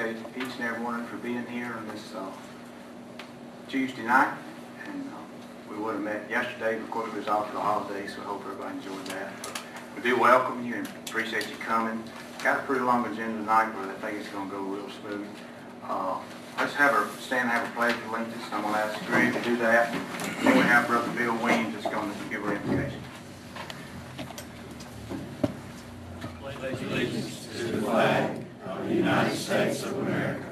Appreciate each and every one for being here on this uh, Tuesday night. And uh, we would have met yesterday, but of course, it was off for the holidays, so I hope everybody enjoyed that. But We do welcome you and appreciate you coming. Got a pretty long agenda tonight, but I think it's going to go real smooth. Uh, Let's have a, stand and have a pledge of allegiance. I'm going to ask Greg to do that. Then we have Brother Bill Weems that's going to give our invocation. pledge allegiance to the flag the United States of America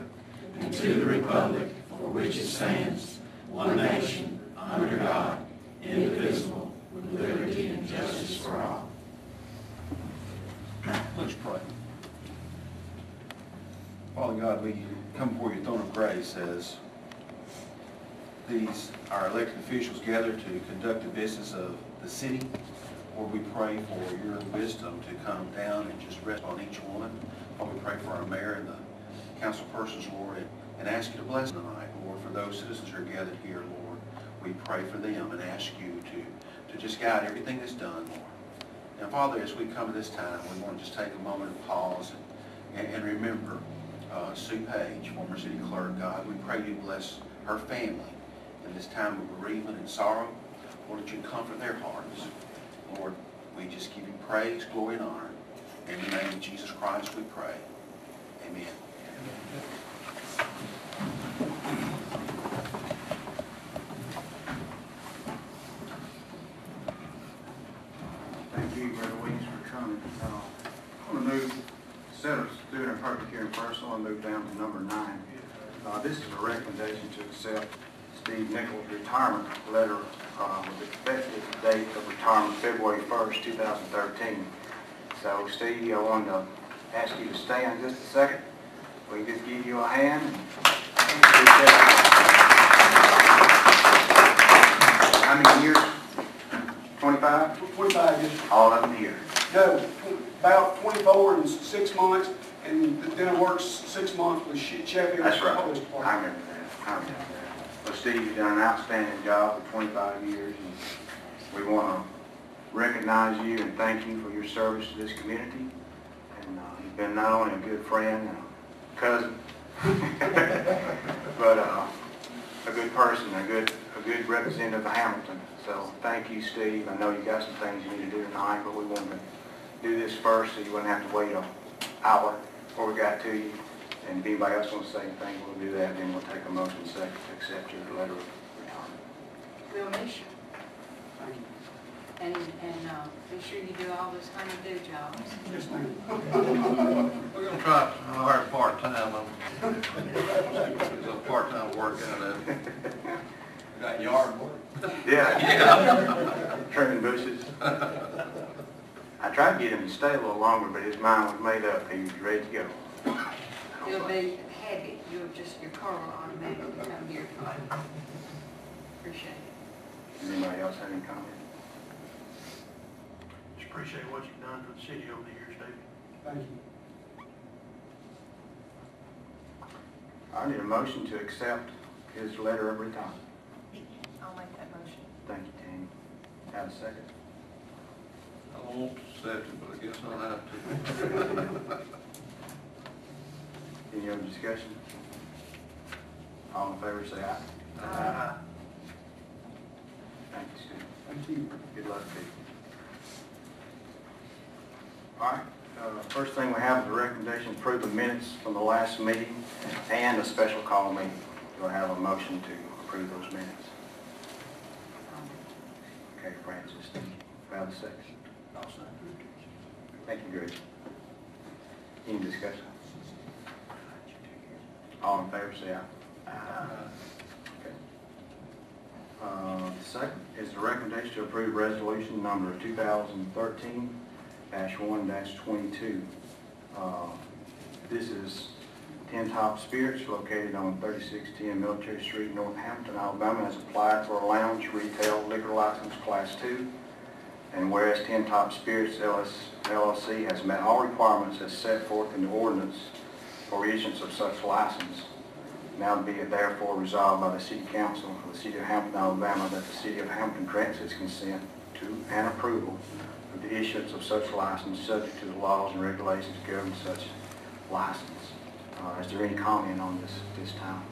and to the republic for which it stands, one nation, under God, indivisible, with liberty and justice for all. Let's pray. Father God, we come before your throne of grace as these, our elected officials gather to conduct the business of the city. Lord, we pray for your wisdom to come down and just rest on each one. We pray for our mayor and the council persons, Lord, and- and ask you to bless tonight, Lord, for those citizens who are gathered here, Lord. We pray for them and ask you to, to just guide everything that's done, Lord. Now, Father, as we come to this time, we want to just take a moment and pause and, and remember uh, Sue Page, former city clerk. God, we pray you bless her family in this time of bereavement and sorrow. Lord, that you comfort their hearts. Lord, we just give you praise, glory, and honor. In the name of Jesus Christ we pray. Amen. Thank you, Brother Weems, for coming. Uh, I'm going to move, instead of doing a public hearing first, I want to move down to number nine. Uh, This is a recommendation to accept Steve Nichols' retirement letter uh, with effective date of retirement February 1st, 2013. So Steve, I wanted to ask you to stand just a second. We can just give you a hand. How many years? 25? 25 years, All of them here. no, about 24 and six months, and then I worked six months with Sheffield That's right. Police I remember that. I remember that. Well, Steve, you've done an outstanding job for 25 years, and we want to recognize you and thank you for your service to this community. And uh, you've been not only a good friend and a cousin, but uh, a good person, a good, a good representative of Hamilton. So thank you, Steve. I know you got some things you need to do tonight, but we wanted to do this first so you wouldn't have to wait an hour before we got to you. And if anybody else wants to say anything, we'll do that, then we'll take a motion second to accept your letter of retirement. Thank you. And, and, uh, be sure you do all those kind of do jobs. Yes, ma'am. We're going to try to hire part-time. There's a part-time work out of it. Got yard work? Yeah. Trimming bushes. I tried to get him to stay a little longer, but his mind was made up. He was ready to go. It'll be habit, you'll just, your car will automatically come here. Appreciate it. Anybody else have any comment? Just appreciate what you've done for the city over the years, David. Thank you. I need a motion to accept his letter of retirement. I'll make that motion. Thank you, Tammy. Have a second? I won't accept it, but I guess I'll have to. Any other discussion? All in favor, say aye. Aye. Thank you, Steve. Thank you. Good luck to you. All right, uh, first thing we have is a recommendation to approve the minutes from the last meeting and a special call meeting. Do I have a motion to approve those minutes? Okay, Francis, thank you. Do I have a second? Thank you, Greg. Any discussion? All in favor, say aye. Okay. Uh, Second is the recommendation to approve resolution number 2013-1-22. Uh, This is Ten Top Spirits located on 3610 Military Street, Northampton, Alabama, has applied for a lounge retail liquor license Class 2. And whereas Ten Top Spirits LLC has met all requirements as set forth in the ordinance for issuance of such license, now be it therefore resolved by the City Council of the City of Hamilton, Alabama, that the City of Hamilton grants its consent to and approval of the issuance of such license, subject to the laws and regulations governing such license. Uh, Is there any comment on this, this time?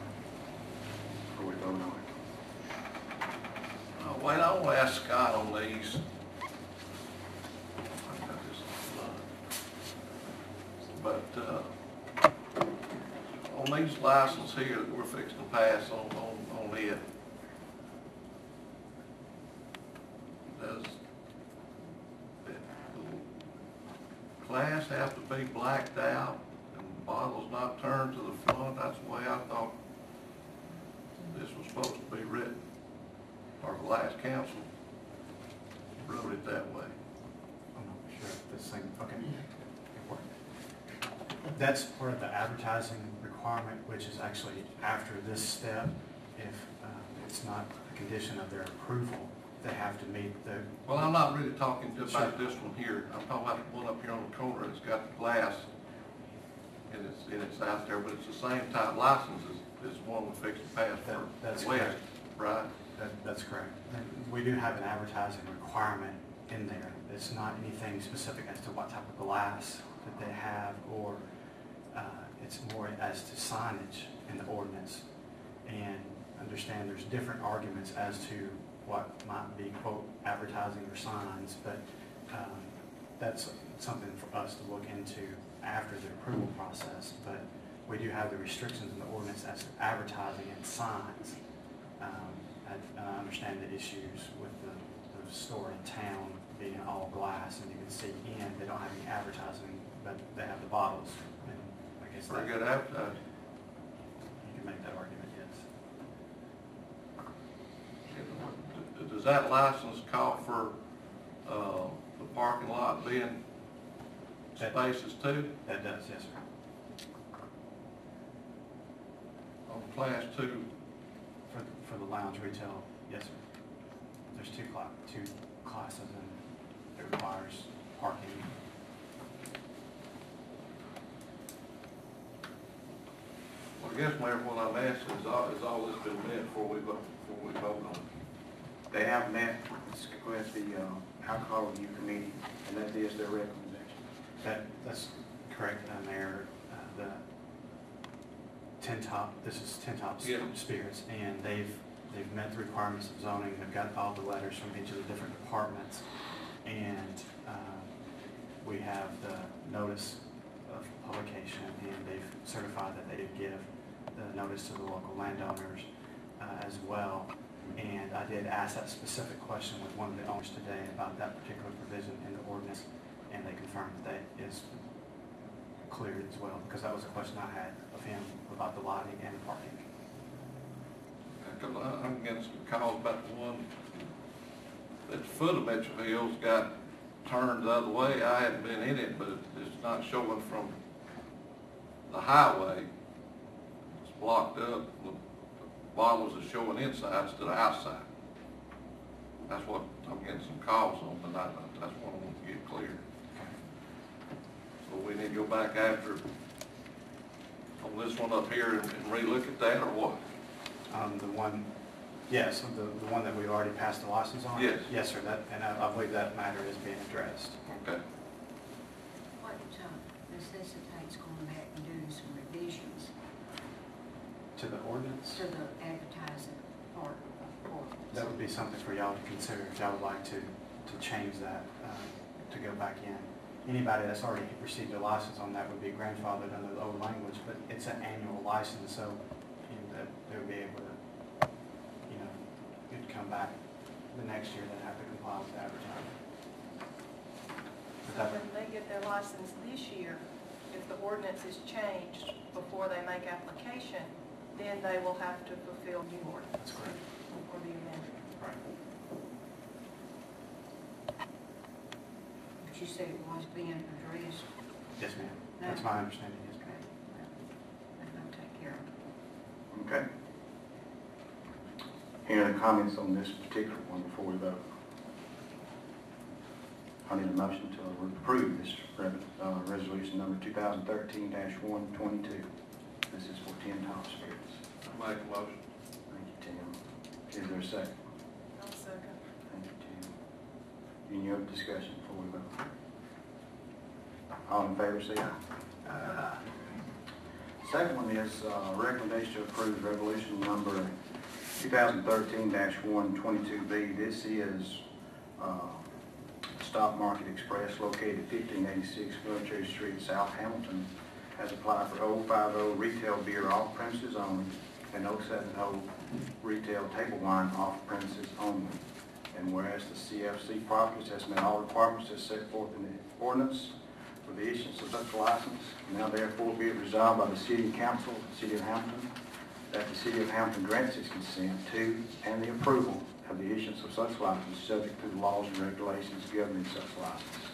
Before we vote on it? Uh, Wayne, I want to ask Scott on these. But, uh, on these licenses here that we're fixing to pass on, on, on it, does the class have to be blacked out and bottles not turned to the front? That's the way I thought this was supposed to be written or the last council wrote it that way. I'm not sure if this thing, okay. That's part of the advertising requirement, which is actually after this step. If uh, it's not a condition of their approval, they have to meet the, Well, I'm not really talking just about this one here. I'm talking about the one up here on the corner that's got the glass and it's, and it's out there, but it's the same type license as, as one we fixed to pass That- that's West, correct. right? that- that's correct. We do have an advertising requirement in there. It's not anything specific as to what type of glass that they have, or uh, it's more as to signage in the ordinance. And understand there's different arguments as to what might be quote advertising or signs, but um, that's something for us to look into after the approval process. But we do have the restrictions in the ordinance as to advertising and signs. Um, I I understand the issues with the, the store in town being all glass and you can see in, they don't have any advertising, but they have the bottles. And I guess that, Pretty you good advertising. can make that argument, yes. Does that license call for, uh, the parking lot being That- spaces too? That does, yes, sir. On class two, For, for the lounge retail, yes, sir. There's two cla, two classes and it requires parking. Well, I guess, Mayor, what I'm asking is, all, is all this been met before we vote, before we vote on it? They have met with the uh, alcohol review committee, and that is their recommendation. That, that's correct, uh, Mayor. Uh, The Tin Top, this is Ten Top Yeah. Spirits, and they've, they've met the requirements of zoning. They've got all the letters from each of the different departments. And uh, we have the notice of publication, and they've certified that they did give the notice to the local landowners uh, as well. And I did ask that specific question with one of the owners today about that particular provision in the ordinance, and they confirmed that that is cleared as well, because that was a question I had of him about the lighting and the parking. I'm getting some calls about one at the foot of Mitchell Hills got turned the other way. I hadn't been in it, but it's not showing from the highway. It's blocked up. Bottles are showing inside to the outside. That's what I'm getting some calls on tonight. That's what I want to get clear. So we need to go back after on this one up here and and relook at that or what? Um, the one, yes, the, the one that we already passed the license on? Yes. Yes, sir, that, and I, I believe that matter is being addressed. Okay. What uh, necessitates going back and doing some revisions To the ordinance? to the advertising part of the ordinance? That would be something for y'all to consider, if y'all would like to, to change that, uh, to go back in. Anybody that's already received a license on that would be grandfathered under the old language, but it's an annual license, so, you know, that they would be able to, you know, it'd come back the next year, they'd have to comply with the advertising. But that- When they get their license this year, if the ordinance is changed before they make application, then they will have to fulfill new ordinance. That's correct. Or the amendment. Right. But you said it was being addressed. Yes, ma'am. That's my understanding, yes, ma'am. Okay, well, they're gonna take care of it. Okay. Any other comments on this particular one before we vote? I need a motion to approve this uh, resolution number 2013-122. This is for Ten Top Spirits. I make a motion. Thank you, Tim. Is there a second? I'll second. Thank you, Tim. Any other discussion before we vote? All in favor, say aye. Second one is uh, recommendation to approve resolution number 2013-122B. This is uh, Stock Market Express located 1586 Military Street, South Hamilton, has applied for 050 retail beer off premises only and 070 retail table wine off premises only. And whereas the CFC properties has met all requirements as set forth in the ordinance for the issuance of such license, now therefore be it resolved by the City Council of the City of Hamilton that the City of Hamilton grants its consent to and the approval of the issuance of such license subject to the laws and regulations governing such license.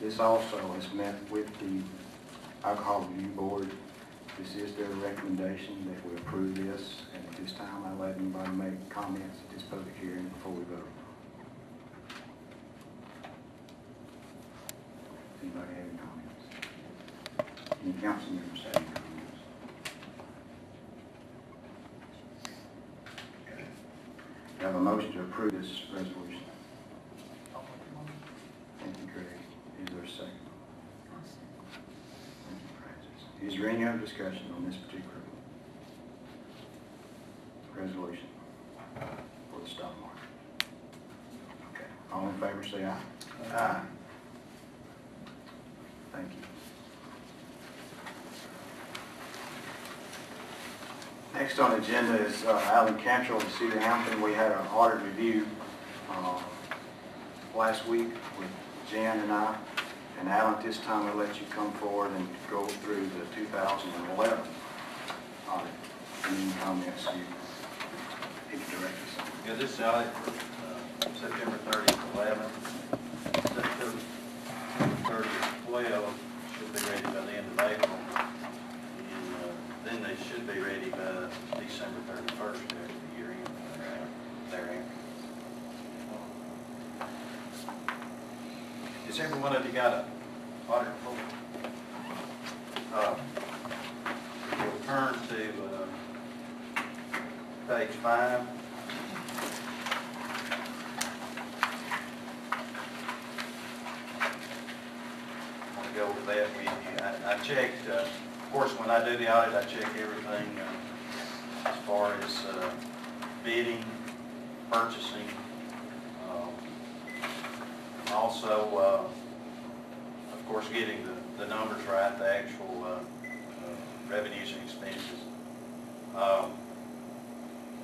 This also is met with the Alcohol Review Board. This is their recommendation that we approve this, and at this time, I'll let anybody make comments at this public hearing before we vote. Anybody have any comments? Any council members have any comments? Have a motion to approve this resolution. Thank you, Greg. Is there a second? Thank you, Francis. Is there any other discussion on this particular resolution for the stock market? Okay, all in favor, say aye. Aye. Thank you. Next on the agenda is uh, Alan Cantrell the City Hamilton. We had an audit review uh, last week with Jan and I. And Alan, at this time, I'll let you come forward and go through the 2011 audit. Any comments you, you can direct us on? Yeah, this audit for uh, September 30th, 11, September 30th, 12 should be ready by the end of April. And uh, then they should be ready by December 31st after the year end thereafter. Has every one of you got a audit report? Uh, We'll turn to uh, page five. want to go over that with you. I, I checked, uh, of course, when I do the audit, I check everything uh, as far as uh, bidding, purchasing, um, also, uh, of course, getting the, the numbers right, the actual uh, uh, revenues and expenses. Um,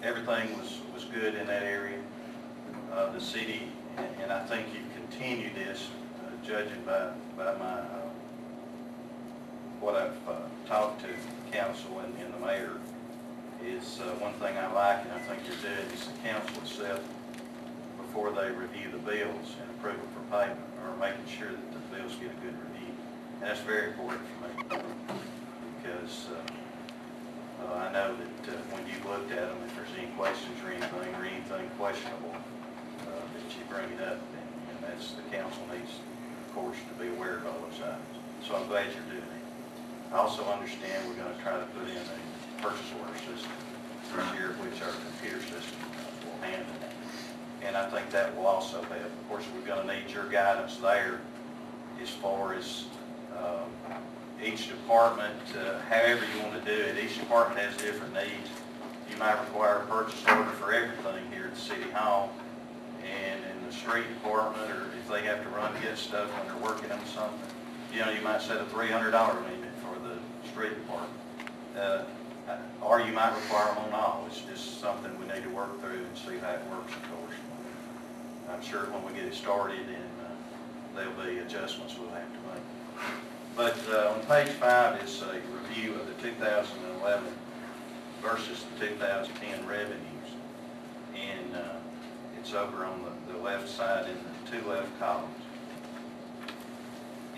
Everything was, was good in that area. Uh, The city, and- and I think you continue this, uh, judging by, by my, uh, what I've uh, talked to council and and the mayor, is uh, one thing I like, and I think you're doing, is the council itself, before they review the bills and approve it for payment, are making sure that the bills get a good review. And that's very important for me, because uh, uh, I know that uh, when you looked at them, if there's any questions or anything, or anything questionable, uh, that you bring it up, and and that's, the council needs, of course, to be aware of all those items. So I'm glad you're doing it. I also understand we're gonna try to put in a purchase order system this year, which our computer system will handle. And I think that will also help. Of course, we're gonna need your guidance there as far as, um, each department, uh, however you want to do it, each department has different needs. You might require a purchase order for everything here at City Hall, and in the street department, or if they have to run and get stuff when they're working on something, you know, you might set a three hundred dollar limit for the street department. Uh, Or you might require them on all, it's just something we need to work through and see how it works, of course. I'm sure when we get it started, and uh, there'll be adjustments we'll have to make. But uh, on page five is a review of the 2011 versus the 2010 revenues. And uh, it's over on the, the left side in the two left columns.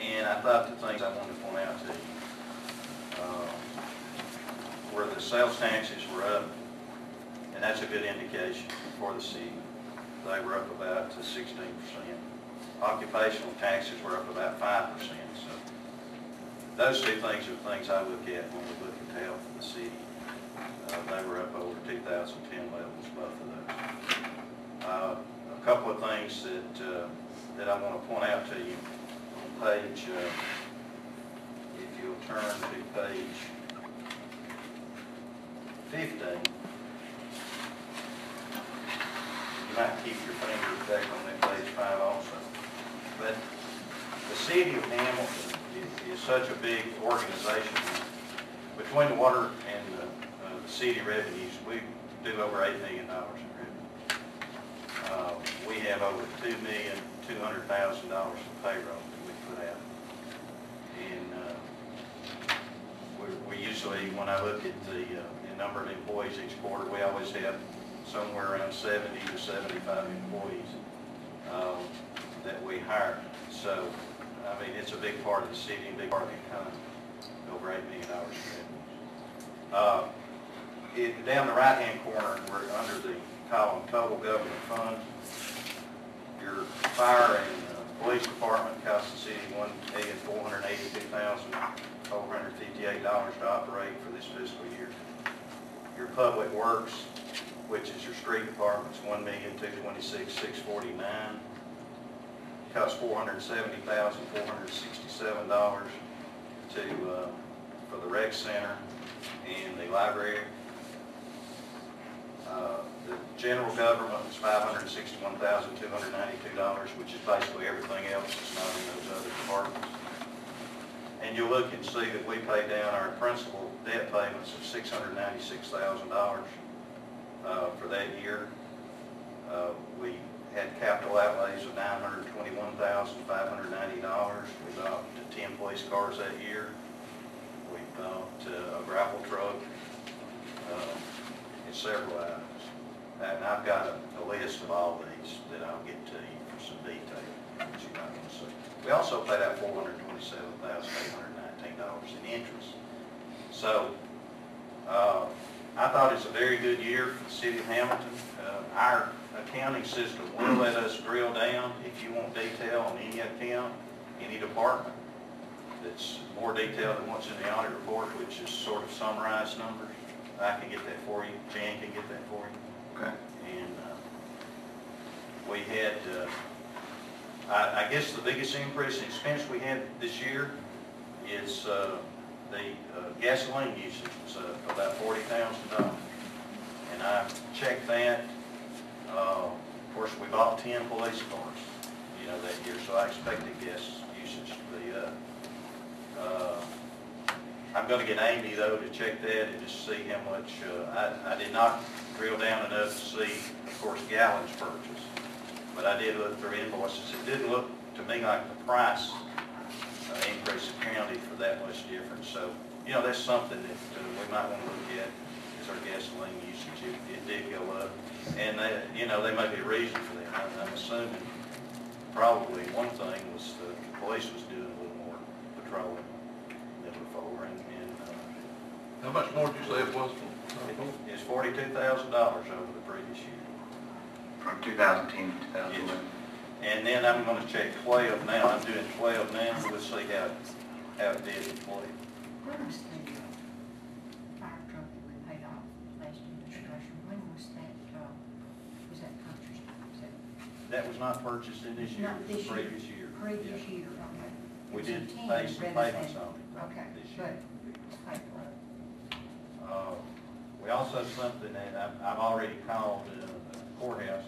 And I thought the things I wanted to point out to you, uh, where the sales taxes were up, and that's a good indication for the city. They were up about to 16%. Occupational taxes were up about 5%, so those two things are things I look at when we look at health of the city. Uh, They were up over 2010 levels, both of those. Uh, A couple of things that, uh, that I want to point out to you on page, uh, if you'll turn to page fifteen, you might keep your finger back on that page five also. But the city of Hamilton is, is such a big organization. Between the water and the, uh, the city revenues, we do over eight million dollars in revenue. Uh, we have over two million, two hundred thousand dollars in payroll that we put out. And, uh, we, we usually, when I look at the, uh, the number of employees each quarter, we always have somewhere around seventy to seventy-five employees, uh, that we hire. So, I mean, it's a big part of the city, big part of the economy, over eight million dollars in revenues. Uh, down the right-hand corner, we're under the column total government fund. Your fire and uh, police department costs the city one million, four hundred eighty-two thousand, four hundred fifty-eight dollars to operate for this fiscal year. Your public works, which is your street department's one million, two twenty-six, six forty-nine. Costs four hundred seventy thousand, four hundred sixty-seven dollars to, uh, for the rec center and the library. Uh, The general government is five hundred sixty-one thousand, two hundred ninety-two dollars, which is basically everything else that's not in those other departments. And you'll look and see that we pay down our principal debt payments of six hundred ninety-six thousand dollars uh, for that year. Uh, We had capital outlays of nine hundred twenty-one thousand, five hundred ninety dollars. We bought ten police cars that year. We bought uh, a gravel truck, uh, and several items. And I've got a, a list of all these that I'll get to you for some detail, which you might want to see. We also paid out four hundred twenty-seven thousand, eight hundred nineteen dollars in interest. So, uh, I thought it's a very good year for the city of Hamilton. Uh, Our accounting system will let us drill down if you want detail on any account, any department that's more detailed than what's in the audit report, which is sort of summarized numbers. I can get that for you, Jan can get that for you. Okay. And uh, we had, uh, I I guess the biggest increase in expense we had this year is uh, the uh, gasoline usage was uh, about forty thousand dollars. And I checked that, uh, of course, we bought ten police cars, you know, that year, so I expected gas usage to be up. Uh, I'm gonna get Amy though to check that and just see how much, uh, I, I did not drill down enough to see, of course, gallons purchased. But I did look through invoices. It didn't look to me like the price uh, increase accounted for that much difference. So, you know, that's something that uh, we might want to look at is our gasoline usage. It, it did go up. And they, you know, there may be a reason for that. I'm, I'm assuming probably one thing was the police was doing a little more patrolling than before. And, and uh, How much more did you say it was? it's forty-two thousand dollars over the previous year. From 2010 to 2011. And then I'm gonna check twelve now, I'm doing twelve now, we'll see how, how it did in twelve. When was the fire truck that we paid off last administration, when was that, uh, was that purchased? Was that That was not purchased in this year, Not this year. previous year. previous Yeah. year, okay? We did pay some payments on it Okay, this but year. for. Uh, We also, something that I've, I've already called uh, the courthouse,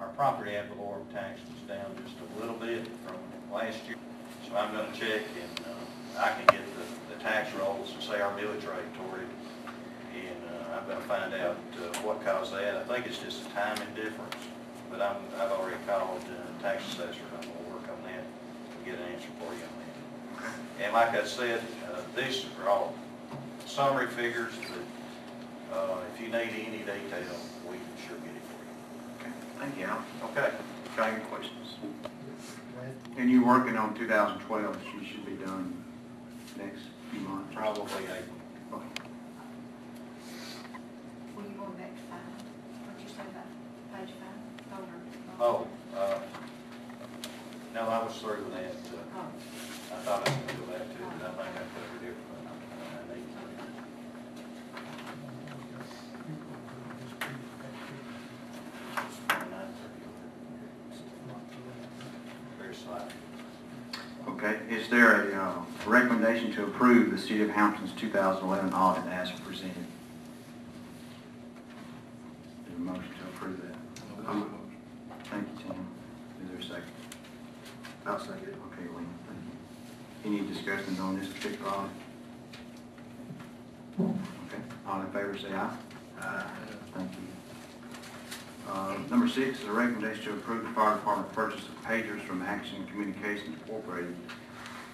our property ad valorem tax was down just a little bit from last year. So I'm gonna check and, uh, I can get the, the tax rolls and say our millage rate toward it. And, uh, I'm gonna find out, uh, what caused that. I think it's just a timing difference, but I'm, I've already called, uh, tax assessor, I'm gonna work on that and get an answer for you on that. And like I said, uh, these are all summary figures, but uh, if you need any detail, we can sure get it for Okay, Thank you, Al. you. Okay. Got any questions? And you're working on 2012, so you should be done next few months? Probably April. Okay. Were you going back to five? What'd you say about page five? Over. Oh, uh, no, I was through with that. uh, Oh, I thought I was going to do that too, but I think I covered everything I need to. Very slight. Okay, is there a uh, recommendation to approve the City of Hamilton's 2011 audit as presented? a motion to approve that? Thank you, Tim. Is there a second? I'll second it. Okay, William, thank you. Any discussion on this particular audit? Okay, all in favor, say aye. Aye. Thank you. Uh, Number six is a recommendation to approve the fire department purchase of pagers from Action Communications Incorporated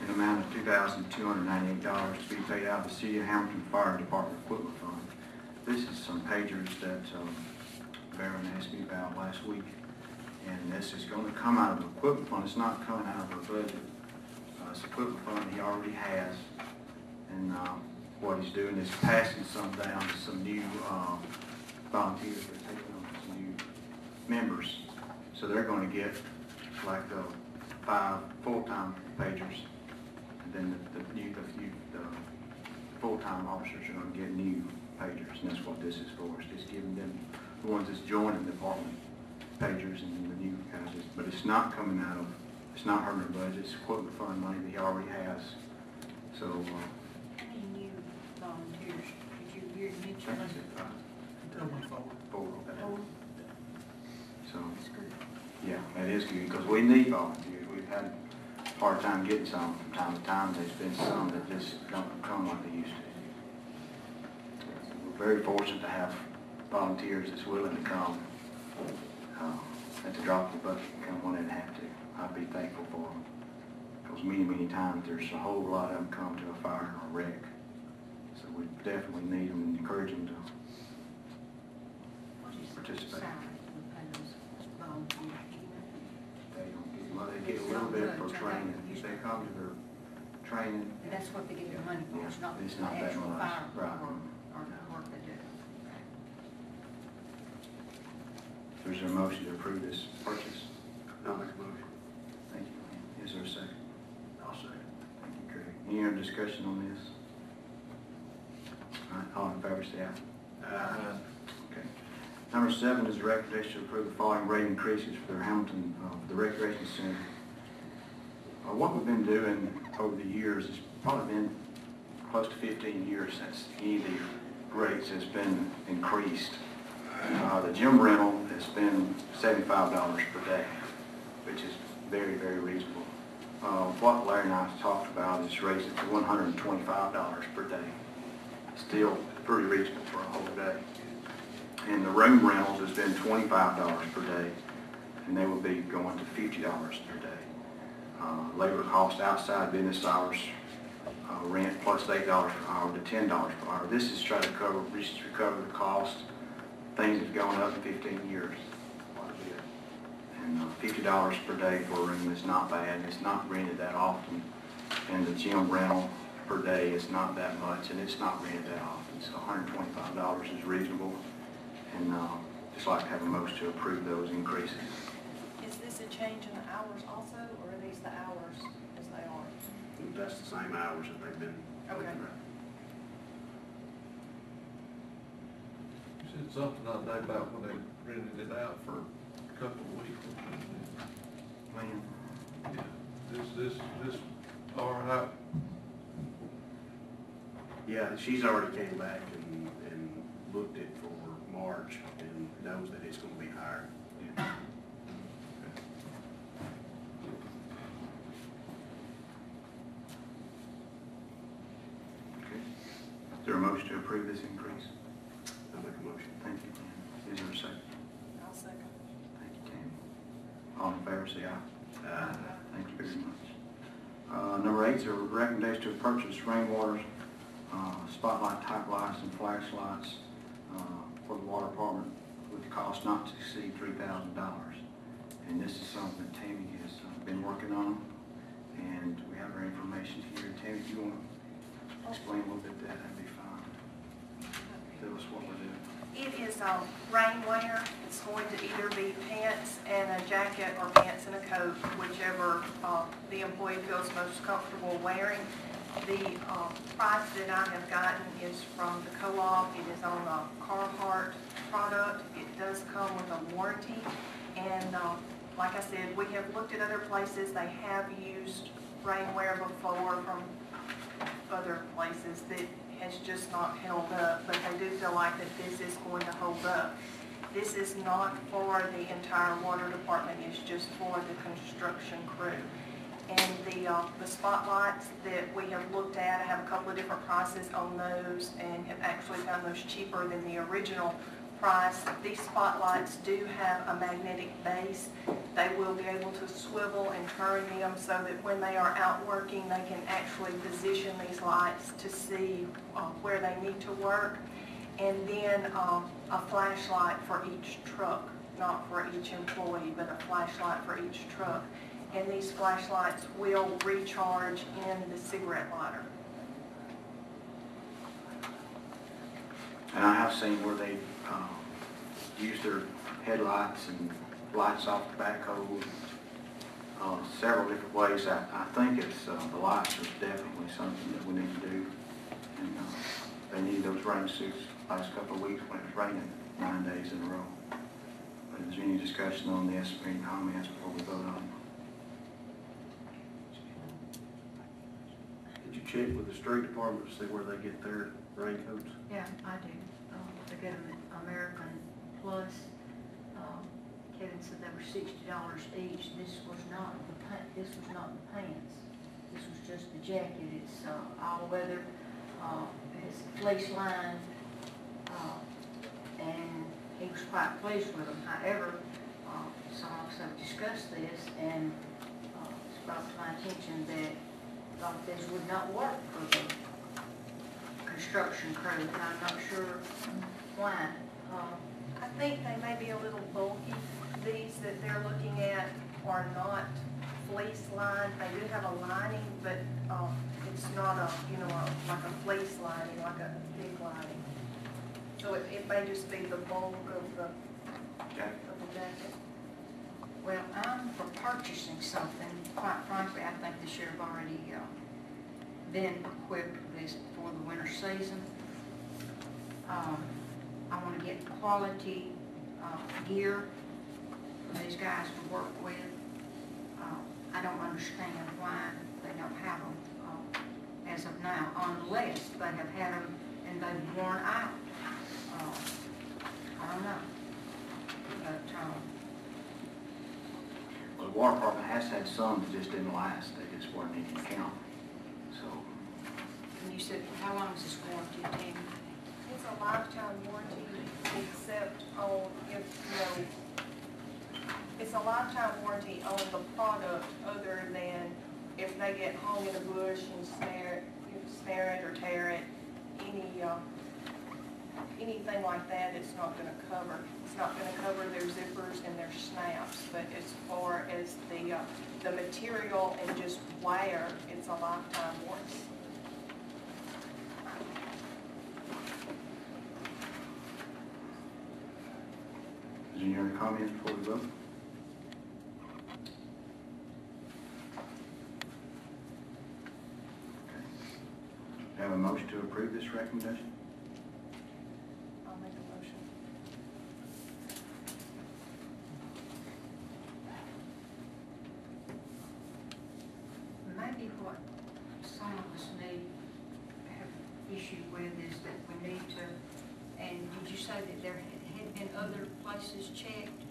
the amount of $2,298 to be paid out of the City of Hamilton Fire Department Equipment Fund. This is some pagers that um, Baron asked me about last week, and this is going to come out of the equipment fund. It's not coming out of our budget. Uh, It's equipment fund he already has, and uh, what he's doing is passing some down to some new um, volunteers. They're taking on some new members, so they're going to get like uh, five full-time pagers, then the the new, the few, the full-time officers are going to get new pagers, and that's what this is for. It's just giving them, the ones that's joining the department, pagers and then the new guys. But it's not coming out of, it's not hurting our budget, it's equipment fund money that he already has. So, uh, How many new volunteers did you, you I think mentioned? it's at five, four, okay. Oh, So, that's good. yeah, that is good, because we need volunteers. We've had hard time getting some from time to time. There's been some that just don't come like they used to. We're very fortunate to have volunteers that's willing to come, uh, at the drop of the bucket, and come when they have to. I'd be thankful for them. Because many, many times, there's a whole lot of them come to a fire or a wreck. So we definitely need them and encourage them to What is the Participate. salary we pay those volunteers? Do you know? They don't get, well, they get a little bit for training. If they come to their training, That's what they get their money for, it's not the It's not that actual much, fire right. or, or the work they do. there's a motion to approve this purchase. I'll make a motion. Thank you. Is there a second? I'll second. Thank you, Craig. Any other discussion on this? All right, all in favor, say aye. Aye. Number seven is a recommendation to approve the following rate increases for the Hamilton, uh, the Recreation Center. Uh, What we've been doing over the years, has probably been close to 15 years since any of the rates has been increased. Uh, The gym rental has been $75 per day, which is very, very reasonable. Uh, What Larry and I talked about is raising it to $125 per day. Still pretty reasonable for a whole day. And the room rentals has been twenty-five dollars per day, and they will be going to fifty dollars per day. Uh, labor cost outside business hours, uh, rent plus eight dollars per hour to ten dollars per hour. This is trying to cover, is to recover the cost. Things have gone up in fifteen years. And uh, fifty dollars per day for a room is not bad, it's not rented that often. And the gym rental per day is not that much, and it's not rented that often, so hundred and twenty-five dollars is reasonable. And, uh, just like to have a motion to approve those increases. Is this a change in the hours also, or are these the hours as they are? That's the same hours that they've been. Okay. You said something the other day about when they rented it out for a couple of weeks. Lynn? Yeah. This, this, this, all right, Yeah, she's already came back and, and looked it for March and knows that it's gonna be higher. Is there a motion to approve this increase? I'll make a motion. Thank you, Lynn. Is there a second? I'll second. Thank you, Tammy. All in favor, say aye. Aye. Thank you very much. Uh, Number eight is a recommendation to purchase rainwater uh, spotlight type lights and flashlights uh, for the water department with the cost not to exceed three thousand dollars. And this is something that Tammy has uh, been working on, and we have her information here. Tammy, if you want to explain a little bit that, that'd be fine. Tell us what we're doing. It is um, rainwear. It's going to either be pants and a jacket or pants and a coat, whichever uh, the employee feels most comfortable wearing. The um, price that I have gotten is from the co-op. It is on a Carhartt product. It does come with a warranty. And um, like I said, we have looked at other places. They have used rainwear before from other places that has just not held up, but they do feel like that this is going to hold up. This is not for the entire water department, it's just for the construction crew. And the, uh, the spotlights that we have looked at, I have a couple of different prices on those and have actually found those cheaper than the original price. These spotlights do have a magnetic base. They will be able to swivel and turn them so that when they are out working, they can actually position these lights to see uh, where they need to work. And then um, a flashlight for each truck, not for each employee, but a flashlight for each truck. And these flashlights will recharge in the cigarette lighter. And I have seen where they, um, use their headlights and lights off the backhoe, uh, several different ways. I, I think it's, uh, the lights are definitely something that we need to do. And, uh, they need those rain suits last couple of weeks when it was raining nine days in a row. But is there any discussion on this, any comments before we vote on it? Did you check with the street department to see where they get their raincoats? Yeah, I do. Um, They get them at American Plus. Um, Kevin said they were sixty dollars each. This was not the this was not the pants. This was just the jacket. It's uh, all weather, uh, it's fleece lined. uh, And he was quite pleased with them. However, uh, some of us have discussed this and uh, it's brought to my attention that thought this would not work for the construction crew, and I'm not sure why. Uh, I think they may be a little bulky. These that they're looking at are not fleece lined. They do have a lining, but uh, it's not a, you know, a- like a fleece lining, like a big lining. So it it may just be the bulk of the, Jack? of the jacket. Well, I'm for purchasing something, quite frankly, I think they should have already uh, been equipped with this for the winter season. Um, I want to get quality uh, gear for these guys to work with. Uh, I don't understand why they don't have them uh, as of now, unless they have had them and they've worn out. Uh, I don't know. But, um, the water department has had some that just didn't last, they just weren't in count. So, And you said, how long is this warranty, Tammy? It's a lifetime warranty except on if, you know, it's a lifetime warranty on the product other than if they get hung in a bush and snare, you snare it or tear it, any, uh, anything like that, it's not gonna cover. It's not gonna cover their zippers and their snaps, but as far as the, uh, the material and just wear, it's a lifetime warranty. any other comments before we vote? Okay. Have a motion to approve this recommendation? I'll make a motion. Maybe what some of us need, have issue with is that we need to, and did you say that there had had been other places checked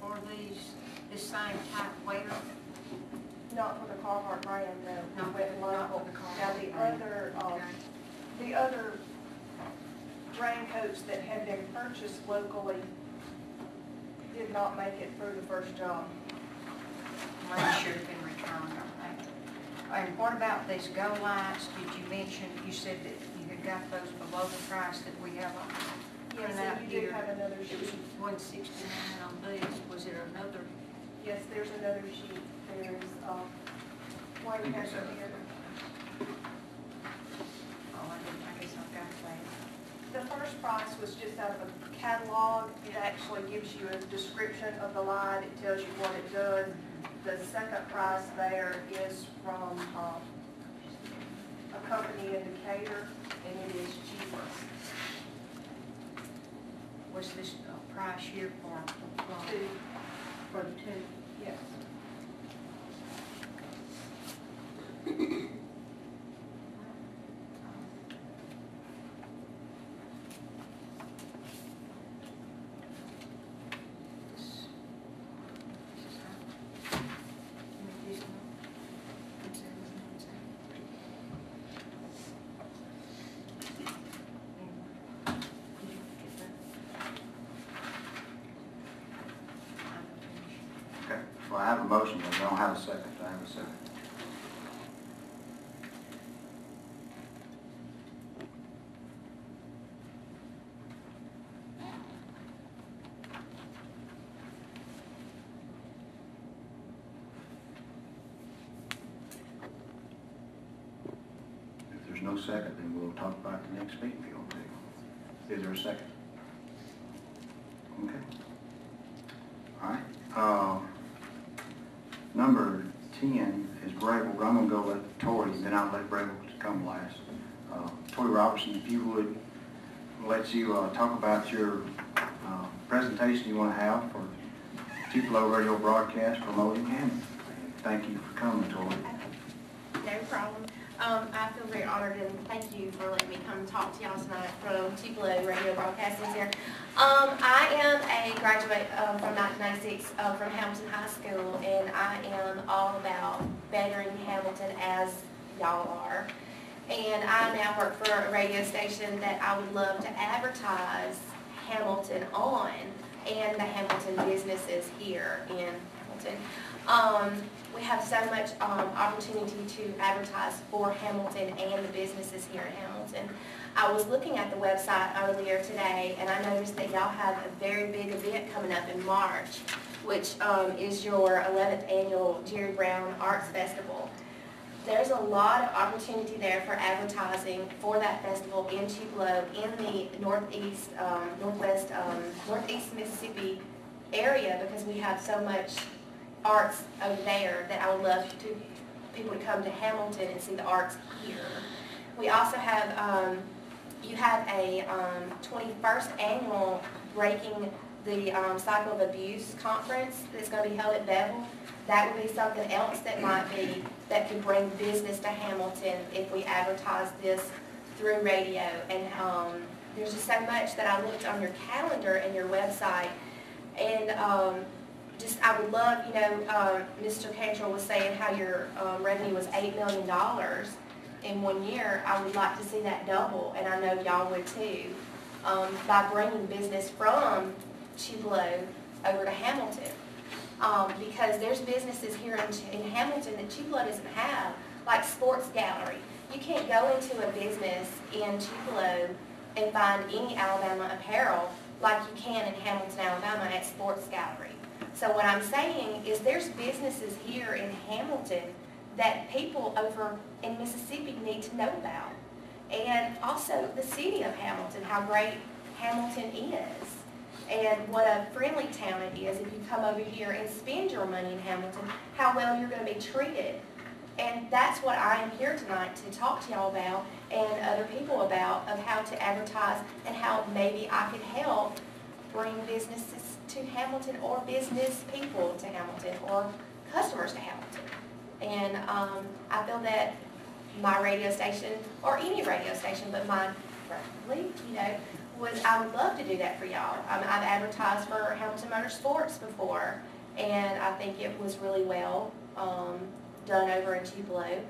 for these, this same type wear? Not for the Carhartt brand, no. No, We went not for local. the Carhartt Now, the brand. other, uh, Okay. the other raincoats that had been purchased locally did not make it through the first job. Maybe should have been returned, I. And what about these go lights? Did you mention, you said that you had got those below the price that we have on? Yes, and you do have another It was sheet. one sixty-nine on these. Was there another? Yes, there's another sheet. There's, um, you have it here. Oh, I didn't, I guess I've got that. The first price was just out of a catalog. It actually gives you a description of the light. It tells you what it does. The second price there is from um, a company indicator, and it is cheaper. Was this uh, price here for, for- for the two? yes. Have a motion, but I don't have a second. I have a second? If there's no second, then we'll talk about the next meeting if you want to. Is there a second? Okay. All right. Um, Number 10 is Brable. I'm going to go with Tori, then I'll let Brable come last. Uh, Tori Robertson, if you would, let you uh, talk about your uh, presentation you want to have for Tupelo Radio Broadcast promoting Hammond. Thank you for coming, Tori. No problem. Um, I feel very honored and thank you for letting me come talk to y'all tonight from Tupelo Radio Broadcasting here. Um, I am a graduate um, from 1996 uh, from Hamilton High School and I am all about bettering Hamilton as y'all are. And I now work for a radio station that I would love to advertise Hamilton on and the Hamilton businesses here in Hamilton. Um, we have so much um, opportunity to advertise for Hamilton and the businesses here in Hamilton. I was looking at the website earlier today and I noticed that y'all have a very big event coming up in March, which um, is your 11th annual Jerry Brown Arts Festival. There's a lot of opportunity there for advertising for that festival in Tupelo, in the northeast, um, northwest, um, northeast Mississippi area because we have so much arts over there that I would love to, people to come to Hamilton and see the arts here. We also have, um, you have a um, 21st annual Breaking the um, Cycle of Abuse conference that's going to be held at Bevill. That would be something else that might be, that could bring business to Hamilton if we advertise this through radio. And um, there's just so much that I looked on your calendar and your website. And um, just, I would love, you know, uh, Mr. Cantrell was saying how your um, revenue was $8 million in one year. I would like to see that double, and I know y'all would too, um, by bringing business from Tupelo over to Hamilton. Um, because there's businesses here in, in Hamilton that Tupelo doesn't have, like Sports Gallery. You can't go into a business in Tupelo and find any Alabama apparel like you can in Hamilton, Alabama at Sports Gallery. So what I'm saying is there's businesses here in Hamilton that people over in Mississippi need to know about. And also the city of Hamilton, how great Hamilton is. And what a friendly town it is if you come over here and spend your money in Hamilton, how well you're going to be treated. And that's what I am here tonight to talk to y'all about and other people about of how to advertise and how maybe I could help bring businesses to Hamilton or business people to Hamilton or customers to Hamilton. And um, I feel that my radio station, or any radio station, but mine preferably, you know, I would love to do that for y'all. Um, I've advertised for Hamilton Motorsports before, and I think it was really well um, done over in Tupelo.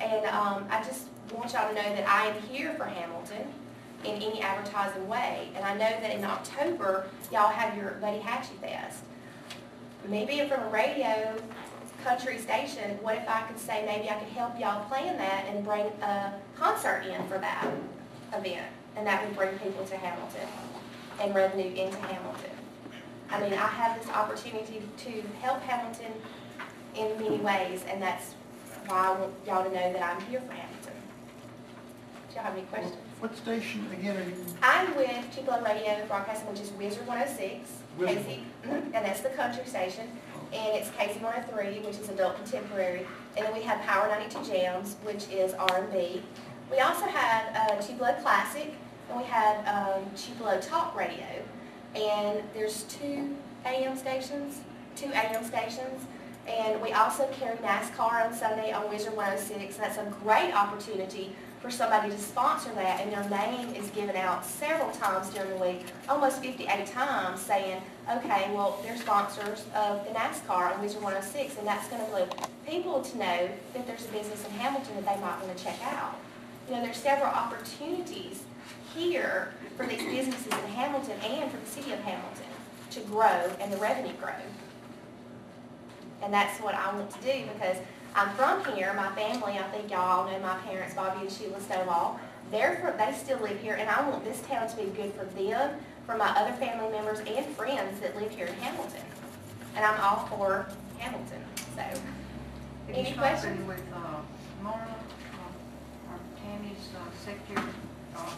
And um, I just want y'all to know that I am here for Hamilton in any advertising way. And I know that in October, y'all have your Buttahatchee Fest. Being from a radio country station, what if I could say maybe I could help y'all plan that and bring a concert in for that event? And that would bring people to Hamilton and revenue into Hamilton. I mean, I have this opportunity to help Hamilton in many ways, and that's why I want y'all to know that I'm here for Hamilton. Do y'all have any questions? What station again are you? I'm with Tupelo Radio Broadcasting, which is Wizard 106, Wizard. Casey, mhm, and that's the country station. And it's Casey 103, which is adult contemporary. And then we have Power 92 Jams, which is R&B. We also have uh, Tupelo Classic, and we have um, Tupelo Talk Radio. And there's two AM stations, two AM stations. And we also carry NASCAR on Sunday on Wizard 106. That's a great opportunity for somebody to sponsor that, and their name is given out several times during the week, almost 58 times, saying, okay, well, they're sponsors of the NASCAR on Wizard 106, and that's going to let people to know that there's a business in Hamilton that they might want to check out. You know, there's several opportunities here for these businesses in Hamilton and for the city of Hamilton to grow and the revenue grow. And that's what I want to do because I'm from here, my family, I think y'all know my parents, Bobby and Sheila Stovall. They're from, they still live here and I want this town to be good for them, for my other family members and friends that live here in Hamilton. And I'm all for Hamilton, so. Have Any questions? with uh, Marla, uh, or Tammy's uh, uh?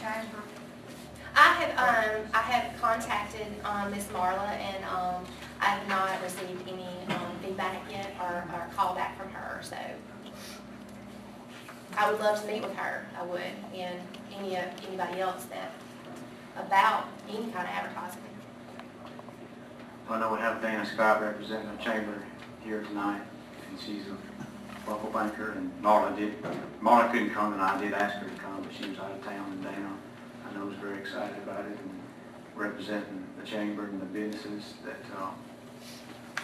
I have, um, I have contacted, um, Ms. Marla and, um, I have not received any, um, feedback yet or, or call back from her, so. I would love to meet with her, I would, and any, of anybody else that, about any kind of advertising. I know we have Dana Scott representing the chamber here tonight, and she's a local banker, and Marla did, Marla couldn't come, and I did ask her to come, but she was out of town, and Dana, I know, was very excited about it, and representing the chamber and the businesses that, uh,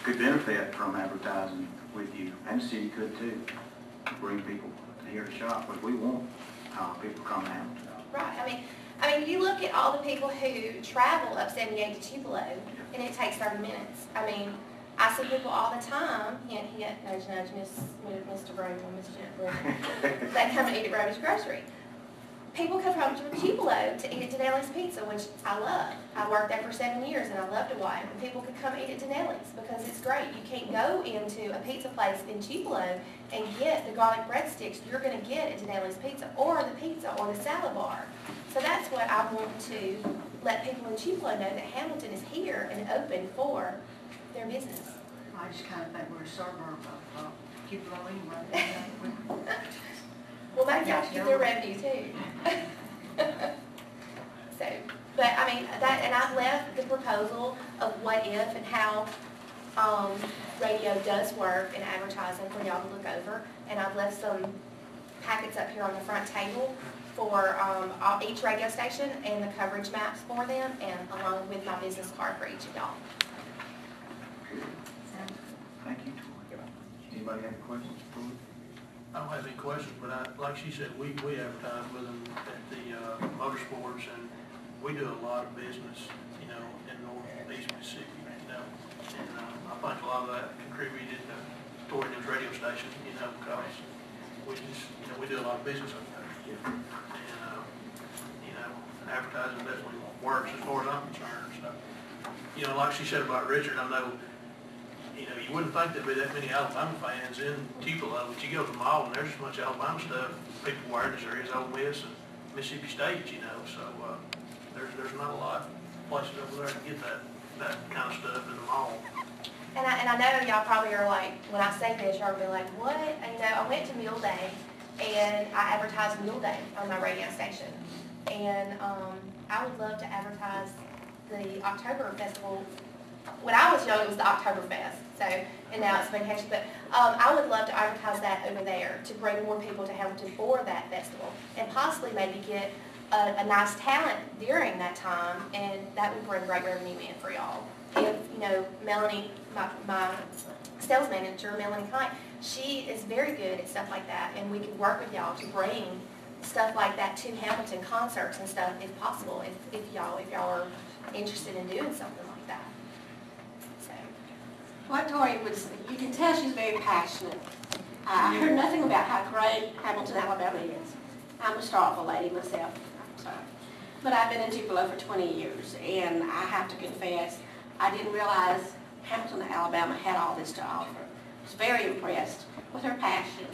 could benefit from advertising with you, and the city could too, bring people here to shop, but we want, uh, people coming out. Right, I mean, I mean, you look at all the people who travel up seventy-eight to Tupelo, and it takes thirty minutes. I mean, I see people all the time, hint, hint, nudge, nudge, Miss, Mr. Brown, Miss Jet, they come and eat at Roby's Grocery. People come from Tupelo to eat at Denelli's Pizza, which I love. I worked there for seven years and I loved Hawaii. And people could come eat at Denelli's because it's great. You can't go into a pizza place in Tupelo and get the garlic breadsticks you're gonna get at Denelli's Pizza or the pizza or the salad bar. So that's what I want to let people in Tupelo know that Hamilton is here and open for their business. I just kind of think we're a suburb of uh, Tupelo anyway. Well, maybe y'all should get their revenue too. So, but I mean, that, and I've left the proposal of what if and how, um, radio does work in advertising for y'all to look over. And I've left some packets up here on the front table for, um, all- each radio station and the coverage maps for them and along with my business card for each of y'all. Thank you, Tori. Anybody have questions for me? I don't have any questions, but I, like she said, we, we advertise with them at the, uh, motorsports and we do a lot of business, you know, in northeast Mississippi, you know. And, uh, I think a lot of that contributed to, toward this radio station, you know, because we just, you know, we do a lot of business up there. And, uh, you know, advertising definitely works as far as I'm concerned, so. You know, like she said about Richard, I know, you know, you wouldn't think there'd be that many Alabama fans in Tupelo, but you go to mall and there's as much Alabama stuff people wearing as there is Ole Miss and Mississippi State, you know, so, uh, there's, there's not a lot of places over there to get that, that kind of stuff in the mall. And I, and I know y'all probably are like, when I say this, y'all be like, what? And you know, I went to Mule Day and I advertised Mule Day on my radio station. And, um, I would love to advertise the October Festival. When I was young, it was the Oktoberfest, so, and now it's hectic, but, um, I would love to advertise that over there to bring more people to Hamilton for that festival and possibly maybe get a, a nice talent during that time and that would bring great revenue in for y'all. If, you know, Melanie, my, my sales manager, Melanie Kite, she is very good at stuff like that, and we could work with y'all to bring stuff like that to Hamilton concerts and stuff if possible, if, if y'all, if y'all are interested in doing something What Tori was, you can tell she's very passionate. I heard nothing about how great Hamilton, Alabama is. I'm a Starkville lady myself, sorry. But I've been in Tupelo for 20 years, and I have to confess, I didn't realize Hamilton, Alabama had all this to offer. I was very impressed with her passion.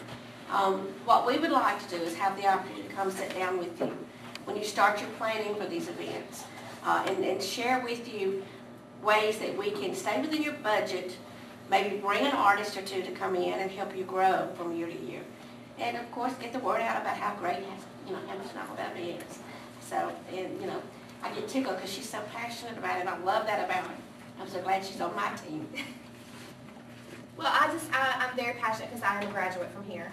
Um, What we would like to do is have the opportunity to come sit down with you when you start your planning for these events, uh, and and share with you ways that we can stay within your budget, maybe bring an artist or two to come in and help you grow from year to year. And of course, get the word out about how great, you know, Hamilton, Alabama is. So, and, you know, I get tickled because she's so passionate about it, I love that about her. I'm so glad she's on my team. well, I just, I, I'm very passionate because I am a graduate from here.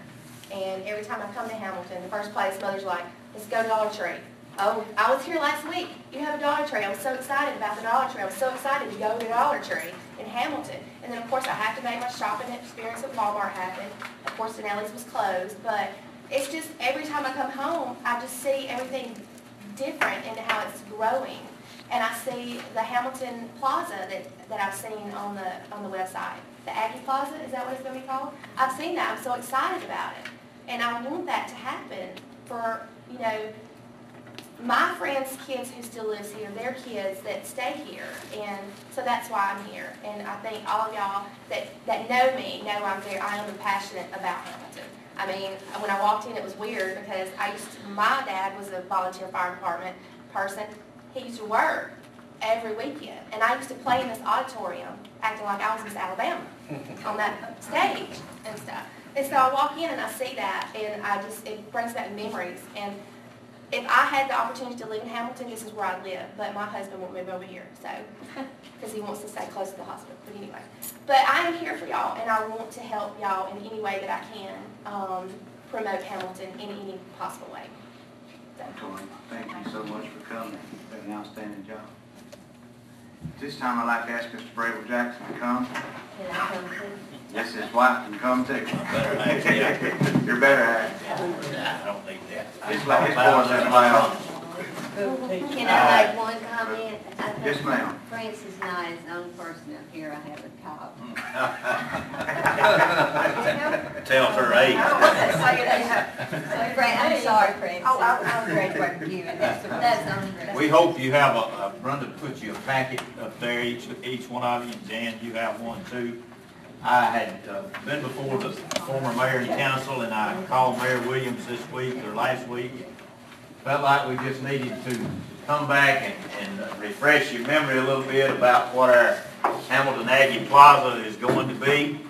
And every time I come to Hamilton, the first place, mother's like, let's go to Dollar Tree. Oh, I was here last week. You have a Dollar Tree. I was so excited about the Dollar Tree. I was so excited to go to Dollar Tree in Hamilton. And then, of course, I have to make my shopping experience at Walmart happen. Of course, Denelli's was closed, but it's just every time I come home, I just see everything different and how it's growing. and I see the Hamilton Plaza that, that I've seen on the, on the website. The Aggie Plaza, is that what it's gonna be called? I've seen that, I'm so excited about it. And I want that to happen for, you know, my friends' kids who still lives here, their kids that stay here. And so that's why I'm here. And I think all of y'all that, that know me know I'm very, I am passionate about Hamilton. I mean, when I walked in, it was weird because I used to, my dad was a volunteer fire department person. He used to work every weekend. And I used to play in this auditorium acting like I was Miss Alabama on that stage and stuff. And so I walk in and I see that and I just, it brings back memories. And if I had the opportunity to live in Hamilton, this is where I'd live, but my husband won't move over here, so, because he wants to stay close to the hospital, but anyway. But I am here for y'all, and I want to help y'all in any way that I can, um, promote Hamilton in any possible way. So, Tori, thank you so much for coming. You've done an outstanding job. This time I'd like to ask Mr. Brable Jackson to come. Can I come too? Yes, his wife can come too. Better half, yeah. Your better half. Nah, I don't need that. His his boys in the lounge. Can I make one comment? I think Yes, ma'am. Francis is not his own person up here, I have a cop. Tells her age. Fran, I'm sorry, Francis. Oh, I'll, I'll graduate with you, and that's, the- that's the only reason. We hope you have a, a- Brenda put you a packet up there, each, each one of you, and Dan, you have one too. I had uh, been before the former mayor and council, and I called Mayor Williams this week or last week. Felt like we just needed to come back and, and refresh your memory a little bit about what our Hamilton Aggie Plaza is going to be.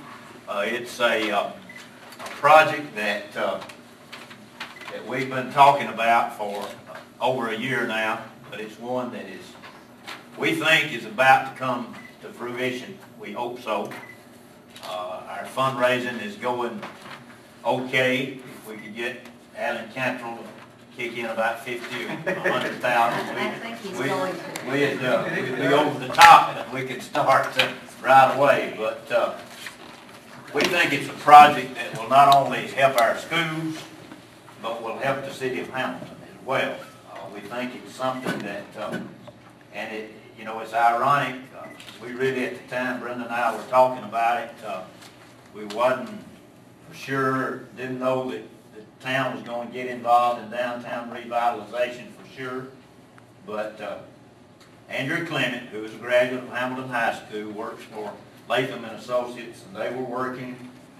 Uh, it's a, uh, a project that, uh, that we've been talking about for over a year now, but it's one that is, we think is about to come to fruition. We hope so. Uh, Our fundraising is going okay. If we could get Alan Cantrell to kick in about fifty or a hundred thousand, I think he's we- going to. we'd, uh, we'd be over the top and we could start right away. But, uh, we think it's a project that will not only help our schools, but will help the city of Hamilton as well. Uh, We think it's something that, uh, and it, you know, it's ironic, we really, at the time Brenda and I were talking about it, uh, we wasn't for sure, didn't know that the town was gonna get involved in downtown revitalization for sure. But uh, Andrea Clement, who is a graduate of Hamilton High School, works for Lathan and Associates, and they were working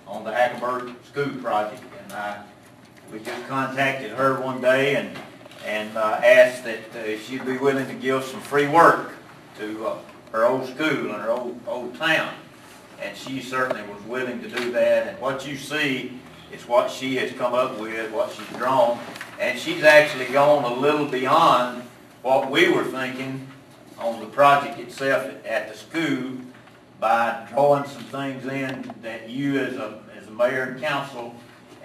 on the Hackleburg School project. And I, we just contacted her one day and, and uh, asked that uh, she'd be willing to give some free work to uh, her old school and her old, old town. And she certainly was willing to do that. And what you see is what she has come up with, what she's drawn. And she's actually gone a little beyond what we were thinking on the project itself at the school by drawing some things in that you as a, as a mayor and council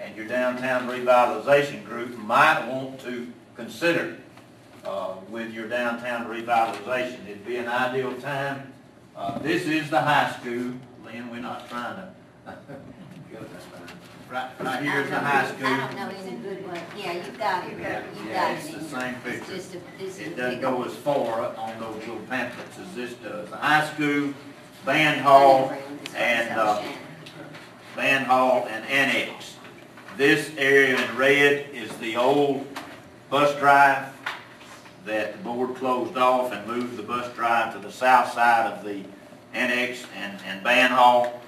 and your downtown revitalization group might want to consider uh, with your downtown revitalization. It'd be an ideal time. Uh, This is the high school, Lynn, we're not trying to, right, right here is the high school. I don't know any good one, yeah, you got it, you got Yeah, it it's in the same It's just a, It doesn't go as far on those little pamphlets as this does. The high school, band hall, room, is what and, it's uh, band hall and annex. This area in red is the old bus drive that the board closed off and moved the bus drive to the south side of the annex and, and band hall.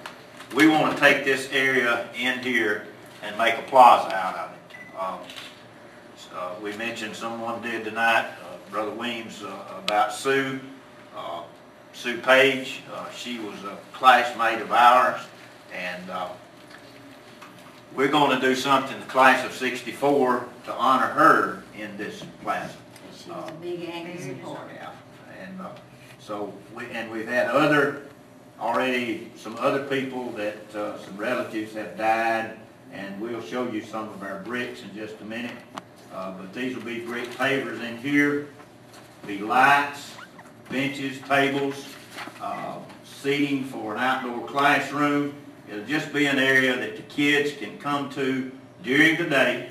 We want to take this area in here and make a plaza out of it. Um, uh, We mentioned someone did tonight, uh, Brother Weems, uh, about Sue. Uh, Sue Page, uh, she was a classmate of ours, and we're going to do something, the class of 64, to honor her in this plaza. She's a big angry supporter. Yeah, and uh, so, we and we've had other, already, some other people that, uh, some relatives have died, and we'll show you some of our bricks in just a minute. Uh, But these will be brick pavers in here, be lights, benches, tables, uh, seating for an outdoor classroom. It'll just be an area that the kids can come to during the day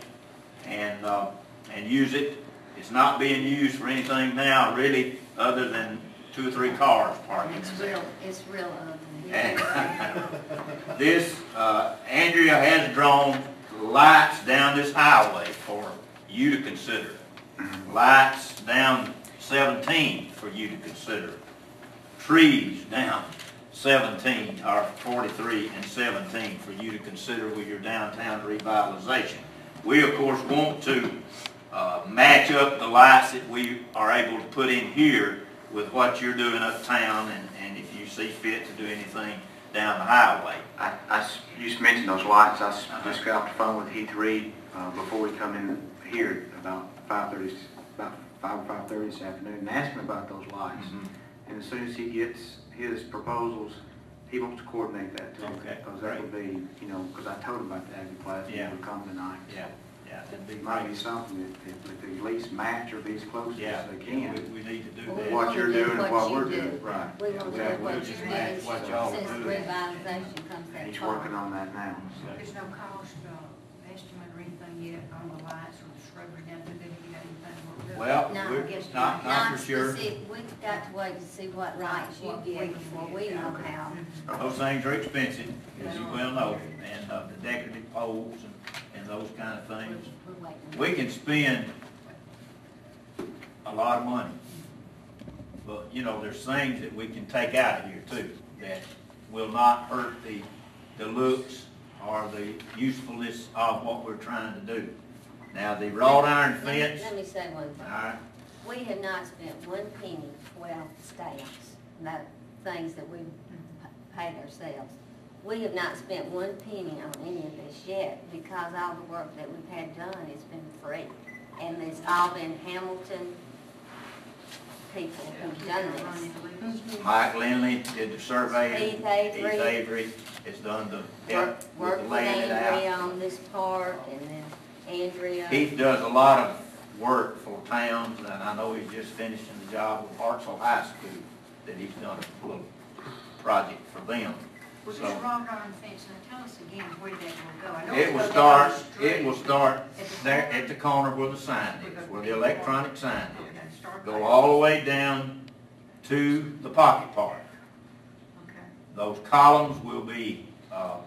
and, uh, and use it. It's not being used for anything now, really, other than two or three cars parked in It's there. real, it's real ugly. And this, uh, Andrea has drawn lights down this highway for you to consider. Lights down 17 for you to consider. Trees down 17, or 43 and 17 for you to consider with your downtown revitalization. We, of course, want to uh, match up the lights that we are able to put in here with what you're doing uptown, and, and if you see fit to do anything down the highway. I, I you just mentioned those lights, I s- just got off the phone with Heath Reed, uh, before we come in here about five thirty, about five or five thirty this afternoon, and asked him about those lights. And as soon as he gets his proposals, he wants to coordinate that too. Okay, Because that would be, you know, because I told him about the Aggie he Yeah. would come tonight. Yeah, yeah, that'd be It might be great. something that, if, if they at least match or be as close Yeah, as they we, can. we need to do Well, that. What you're do doing and what we're do. doing, right. We want to do Exactly. what you match do, what y'all since do. revitalization comes that He's far. working on that now. There's no cost, uh, estimate or anything yet on the lights or the shrubbery down there, have you got anything worked up? Well, No, we're, I guess not, not for sure. specific. We've got to wait to see what rights you What get we before we get. know how. Those things are expensive, as you well know, and, uh, the decorative poles and, and those kind of things. We can spend a lot of money, but, you know, there's things that we can take out of here too, that will not hurt the, the looks or the usefulness of what we're trying to do. Now, the wrought iron Let me- fence, Let me say one all thing. right, We have not spent one penny, well, staffs, no, things that we paid ourselves. We have not spent one penny on any of this yet because all the work that we've had done has been free. And it's all been Hamilton people who've done this. Mike Lindley did the survey. Heath Avery. Heath Avery has done the, Work, help work with with laying it out. Andrea on this part and then Andrea. Heath does a lot of work for towns, and I know he's just finishing the job with Hartselle High School, that he's done a little project for them. So- wrought iron fence, now tell us again where that will go. I know It will start, it will start At the there corner? at the corner where the sign is, where the electronic sign is. Go all the way down to the pocket park. Okay. Those columns will be, uh,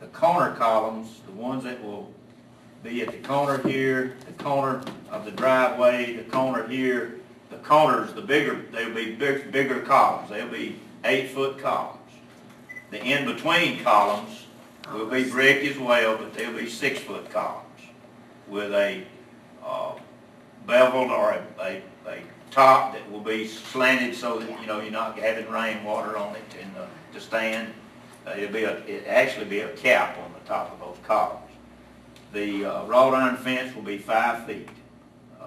the corner columns, the ones that will be at the corner here, the corner of the driveway, the corner here, the corners, the bigger, they'll be big, bigger columns, they'll be eight-foot columns. The in-between columns will be brick as well, but they'll be six-foot columns with a, uh, beveled or a, a, a top that will be slanted so that, you know, you're not having rainwater on it and, the, to stand. Uh, It'll be a, it actually be a cap on the top of those columns. The, uh, wrought iron fence will be five feet, uh,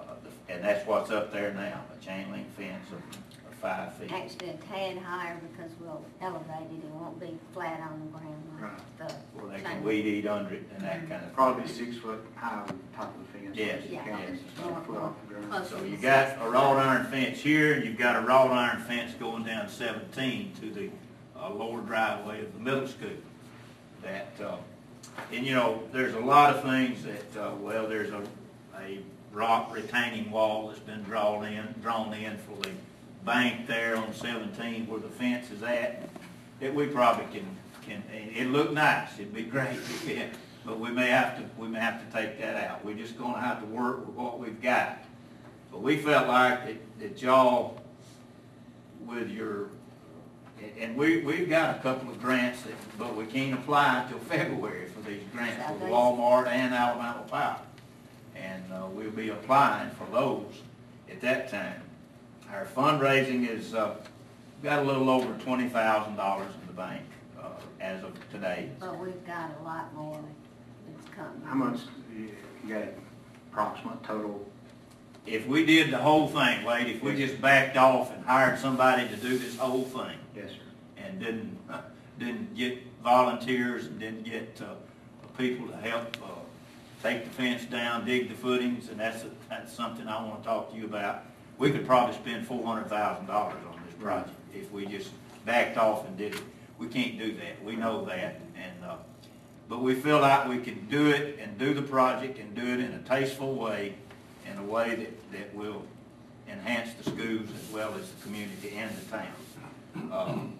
and that's what's up there now, a chain link fence of five feet. Actually a tad higher because we'll elevate it, it won't be flat on the ground like the. Where they can weed eat under it and that kind of. Probably six foot high on top of the fence. Yes, You Yeah. can't yes. just foot off the ground. So you the got a wrought iron fence here, and you've got a wrought iron fence going down seventeen to the uh, lower driveway of the middle school. That, uh, and you know, there's a lot of things that, uh, well, there's a, a rock retaining wall that's been drawn in, drawn in for the bank there on seventeen where the fence is at. That we probably can, can, it'd look nice, it'd be great, yeah, but we may have to, we may have to take that out. We're just gonna have to work with what we've got. But we felt like that, that y'all, with your, and we, we've got a couple of grants that, but we can't apply until February for these grants with Walmart and Alabama Power. And, uh, we'll be applying for those at that time. Our fundraising is, uh, got a little over twenty thousand dollars in the bank, uh, as of today. But we've got a lot more that's coming. How much, you you got approximate total? If we did the whole thing, Wade, if we just backed off and hired somebody to do this whole thing, Yes, sir. and didn't, didn't get volunteers and didn't get, uh, people to help, uh, take the fence down, dig the footings, and that's, that's something I wanna talk to you about. We could probably spend four hundred thousand dollars on this project if we just backed off and did it. We can't do that, we know that, and, uh, but we feel like we can do it and do the project and do it in a tasteful way in a way that, that will enhance the schools as well as the community and the town. Um,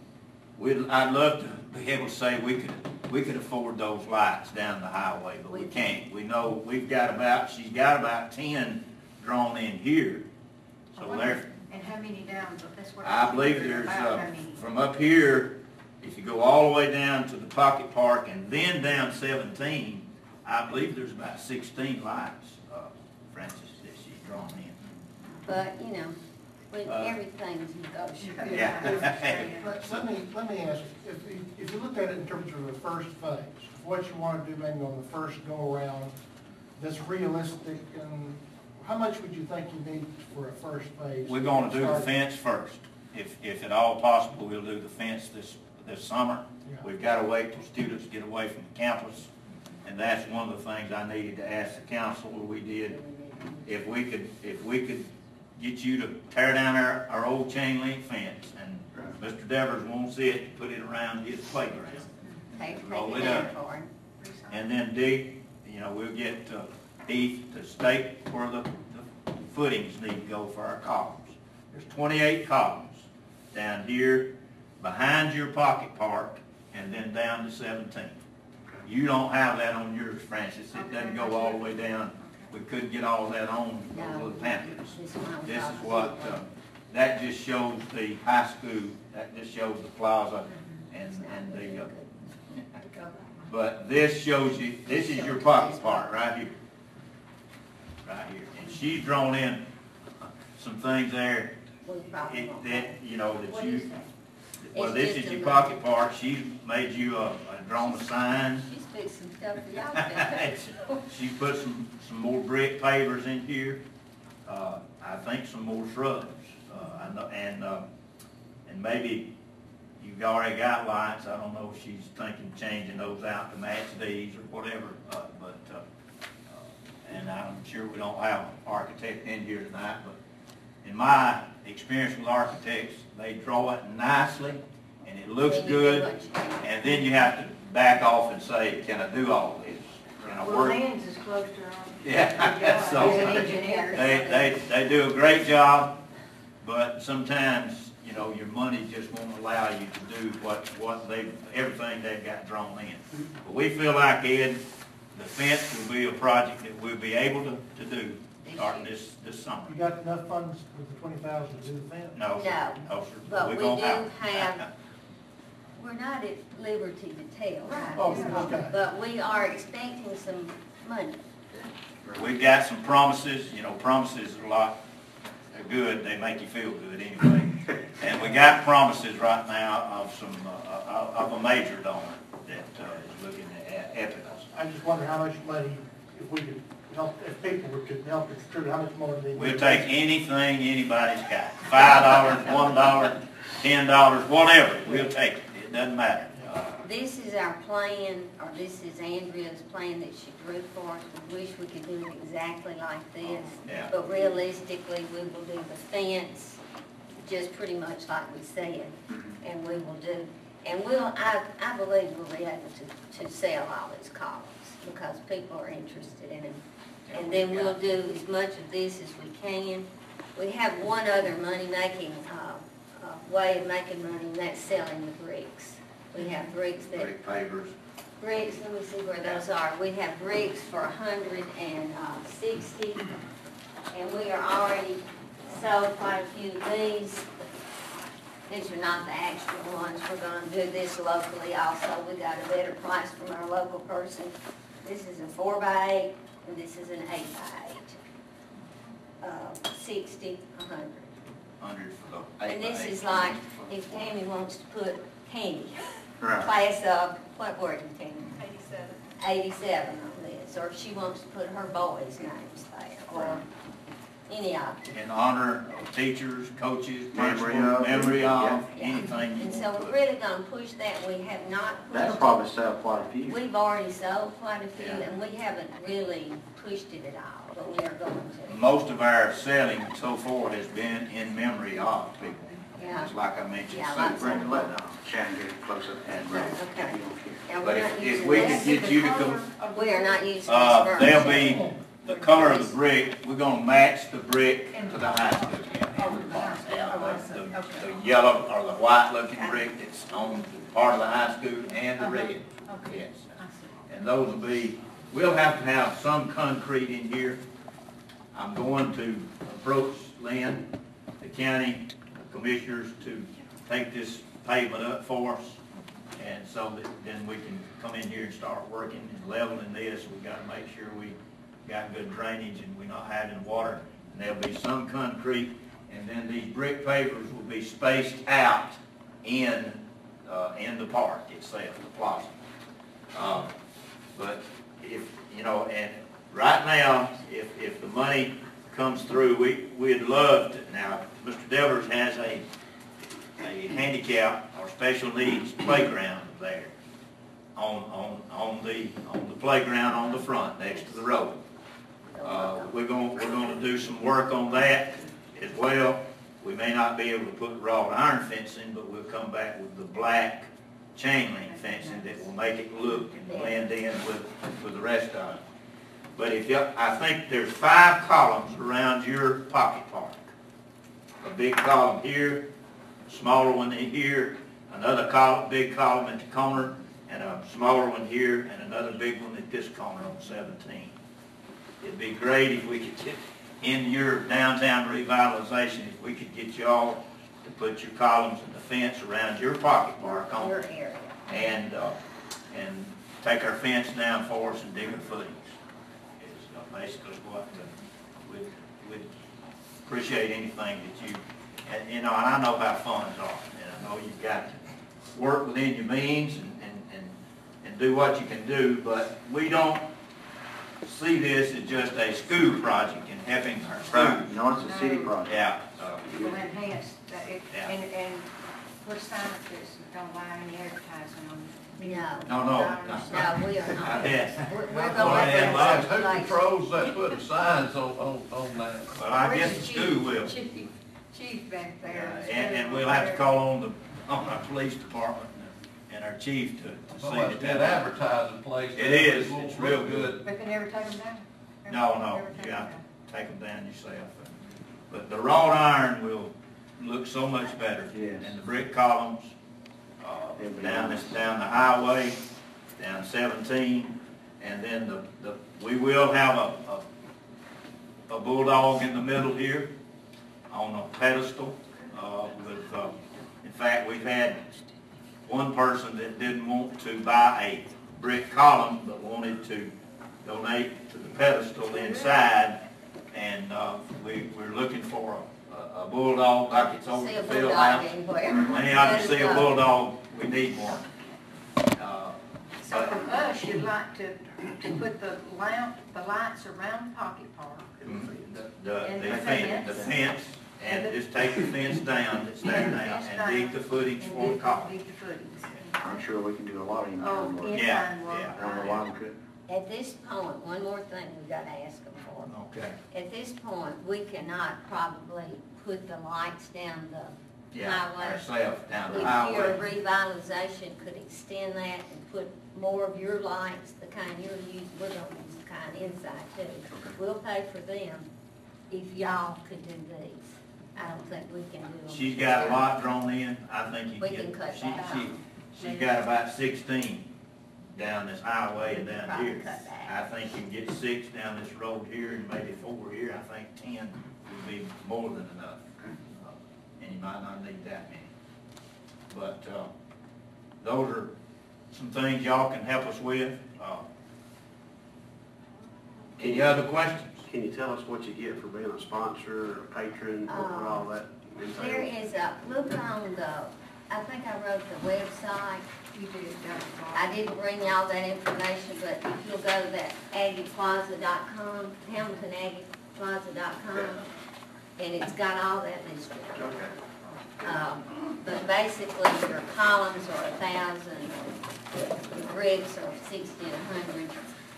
We'd, I'd love to be able to say we could, we could afford those lights down the highway, but we can't. We know, we've got about, she's got about ten drawn in here. So there, And how many down, that's what. I believe wondering there's, about, uh, many. from up here, if you go all the way down to the Pocket Park and then down seventeen, I believe there's about sixteen lights, uh, Francis, that she's drawn in. But, you know, with Uh, everything's negotiable. Yeah. Let let me, let me ask, you, if, you- if you look at it in terms of the first phase, what you want to do maybe on the first go-around, that's realistic, and how much would you think you need for a first phase? We're gonna do the fence first. If, if at all possible, we'll do the fence this, this summer. Yeah. We've gotta wait till students get away from the campus, and that's one of the things I needed to ask the council, we did. If we could, if we could get you to tear down our, our old chain link fence, and Mr. Devers won't see it, put it around his playground. Take, take Roll it it down up. for. And then dig, you know, we'll get uh, Heath to stake where the the footings need to go for our columns. There's 28 columns down here behind your pocket park and then down to 17. You don't have that on yours, Francis. It doesn't go all the way down. We couldn't get all that on little pamphlets. This is what, uh, that just shows the high school, that just shows the plaza and, and the, uh, but this shows you, this is your pocket park right here. Right here. And she's drawn in some things there it- that, you know, that you well, this is your pocket park. She's made you a, a drawn a sign. She's fixing stuff for y'all. She put some, some more brick pavers in here, uh, I think some more shrubs, uh, know, and, uh, and maybe you've already got lights, I don't know if she's thinking changing those out to match these or whatever, uh, and I'm sure we don't have an architect in here tonight, but in my experience with architects, they draw it nicely, and it looks Then you do good, what you can. and then you have to back off and say, can I do all this? Can I Well, work? Nan's is close to her. Yeah, so- He's an engineer. They, they, they do a great job, but sometimes, you know, your money just won't allow you to do what, what they, everything they've got drawn in. But we feel like, Ed, the fence will be a project that we'll be able to, to do starting this, this summer. You got enough funds with the twenty thousand to do the fence? No, sir. No, No, sir. but We're we gonna do have- We're not at liberty to tell right Oh, this okay. moment, but we are expecting some money. We've got some promises, you know, promises are a lot, they're good, they make you feel good anyway. And we got promises right now of some, uh, of a major donor that uh, is looking at Epicus. I just wonder how much money, if we could help, if people were to help contribute, how much more do they? We'll take anything anybody's got, five dollars, one dollar, ten dollars, whatever, we'll take it, it doesn't matter. This is our plan, or this is Andrea's plan that she drew for us. We wish we could do it exactly like this. Yeah. But realistically, we will do the fence, just pretty much like we said, and we will do, and we'll, I, I believe we'll be able to, to sell all these columns, because people are interested in them. And then we'll do as much of this as we can. We have one other money-making, uh, uh, way of making money, and that's selling the bricks. We have bricks that Brick pavers, Bricks, let me see where those are. We have bricks for a hundred and uh, and we are already sold quite a few of these. These are not the actual ones. We're gonna do this locally also. We got a better price from our local person. This is a four by eight, and this is an eight by eight. Uh, sixty, a hundred. hundred for the eight And by this eight. is like, if Tammy wants to put candy, Right. class of, what word, Tammy? Eighty-seven. 87 on this, or if she wants to put her boys' names there, or any of them. In honor of teachers, coaches, Memory principals, of. memory of, Yeah. anything you And so want to we're put. really gonna push that, we have not That'll pushed probably sell quite a few. We've already sold quite a few, Yeah. and we haven't really pushed it at all, but we are going to. Most of our selling so far has been in memory of people. Yeah. Just like I mentioned, Yeah, Sue lots of Bring, Brinkley. let uh, Shannon get it closer. And, Right. Okay. You don't care. And But we're if- not if using we this- could get you to come- We are not using this Uh, furniture. they'll be, the color of the brick, we're gonna match the brick to the high school. The, the- yellow or the white looking brick that's on part of the high school and the red. Okay. Yes. And those will be, we'll have to have some concrete in here. I'm going to approach Lynn, the county commissioners to take this pavement up for us. And so that then we can come in here and start working and leveling this. We gotta make sure we got good drainage and we're not having water. And there'll be some concrete, and then these brick pavers will be spaced out in, uh, in the park itself, the plaza. Uh, But if, you know, and right now, if, if the money comes through, we, we'd love to, now, Mr. Devers has a, a handicap or special needs playground there on, on, on the, on the playground on the front, next to the road. Uh, we're gonna, we're gonna do some work on that as well. We may not be able to put wrought iron fencing, but we'll come back with the black chain link fencing that will make it look and blend in with, with the rest of it. But if you, I think there's five columns around your pocket park. A big column here, a smaller one here, another column, big column at the corner, and a smaller one here, and another big one at this corner on seventeen. It'd be great if we could get, in your downtown revitalization, if we could get y'all to put your columns and the fence around your pocket park on Your area. and, uh, and take our fence down for us and dig our footings. Is uh, basically what, uh, we'd, we'd appreciate anything that you, and, you know, and I know how funds are, and I know you've got to work within your means and, and, and, and do what you can do, but we don't see this as just a school project and helping our Right, no, it's a city project. Yeah, uh, Will enhance, that it- Yeah. and, and put sign up don't allow any advertising on it. No. No, no, I no. No, we are not. Yes. We're, we're Well, gonna let and like, Who circulate. controls that putting signs on, on, on that? Well, I guess the Where's school will. Chief, chief back Yeah, there. And, and we'll have to call on the, on our police department and our chief to, to see Well, that it's got that. advertising place. It is. It won't It's real good. But they never take them down? No, no, you have to take them down yourself. But the wrought iron will look so much better. Yes. And the brick columns, uh, down this, down the highway, down seventeen, and then the, the, we will have a, a, a bulldog in the middle here on a pedestal, uh, with, uh, in fact, we've had one person that didn't want to buy a brick column, but wanted to donate to the pedestal inside, and, uh, we, we're looking for a, a bulldog like it's over the field bulldog house. anywhere. Anyhow, to see a Let it go. bulldog, we need one. Uh, So from us, you'd like to, to put the lamp, the lights around Pocket Park. The, the And the the fence, the fence. Fence, and just take the fence down, that's there And the now, fence and dig the footings for the dig- dig the footings. I'm sure we can do a lot of Oh, internal work. Yeah, yeah. I don't know why we couldn't. At this point, one more thing we've gotta ask them for. Okay, At this point, we cannot probably put the lights down the yeah, highway. ourselves down the highway. If the your highway. revitalization could extend that and put more of your lights, the kind you're using, we're gonna use the kind inside too. We'll pay for them if y'all could do these. I don't think we can do them. She's got a lot drawn in, I think you We can cut she- that she- out. She's got about sixteen down this highway and down probably here. cut that. I think you can get six down this road here and maybe four here, I think ten would be more than enough. Uh, And you might not need that many. But, uh, those are some things y'all can help us with. Uh, Any other questions? Can you tell us what you get for being a sponsor or a patron, what what all that There entails? is a, look on the, I think I wrote the website. You did, Dr. Ball. I didn't bring y'all that information, but if you'll go to that aggieplaza.com, hamiltonaggieplaza.com, and it's got all that listed. Okay. Um, But basically, your columns are a thousand, the bricks are sixty and a hundred.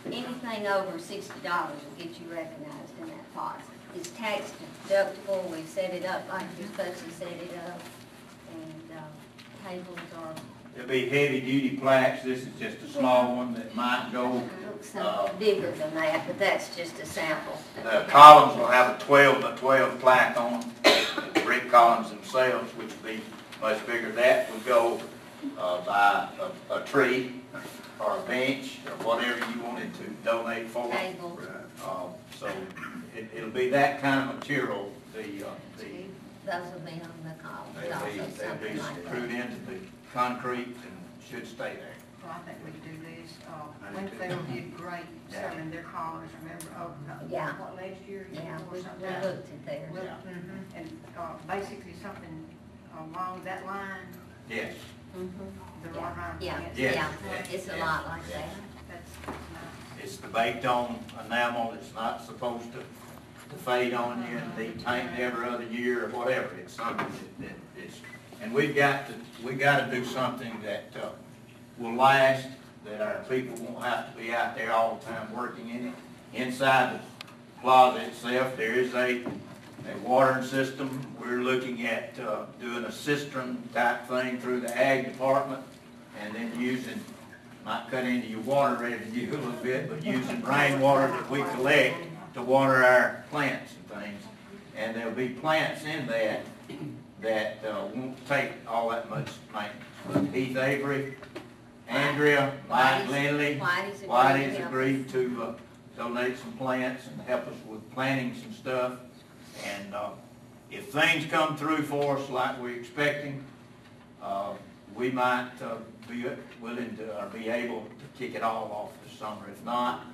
Anything over sixty dollars will get you recognized in that pot. It's tax deductible, we set it up like you're supposed to set it up, and uh, tables are there'll be heavy-duty plaques. This is just a small one that might go. Uh, bigger than that, but that's just a sample. The columns will have a twelve by twelve plaque on them, the brick columns themselves, which will be much bigger. That would go, uh, by a, a tree or a bench or whatever you wanted to donate for. Table. Uh, so it, it'll be that kind of material, the, uh, the, Those will be on the column, they'll be, also they'll be like screwed that. into the concrete and should stay there. Well, I think we do this, uh, I do too. Winfield did great Yeah. selling their collars, remember, oh, no, Yeah. what, last year, year Yeah, before we something? we looked at theirs. Well, mhm, And, uh, basically something along that line, Yes. Mhm. the one around. Yeah, fence. Yeah. yeah, it's a lot like that. That's, that's. It's the baked on enamel, it's not supposed to, to fade on you and be painted every other year or whatever. It's something that, that it's, and we've got to, we gotta do something that, uh, will last, that our people won't have to be out there all the time working in it. Inside the plaza itself, there is a, a watering system. We're looking at, uh, doing a cistern type thing through the ag department and then using might cut into your water revenue a little bit, but using rainwater that we collect to water our plants and things. And there'll be plants in that that uh, won't take all that much maintenance. Heath Avery, Andrea, Mike Lindley, Whitey's agreed to agreed to uh, donate some plants and help us with planting some stuff. And uh, if things come through for us like we're expecting, uh, we might uh, be willing to, or be able to kick it all off this summer. If not,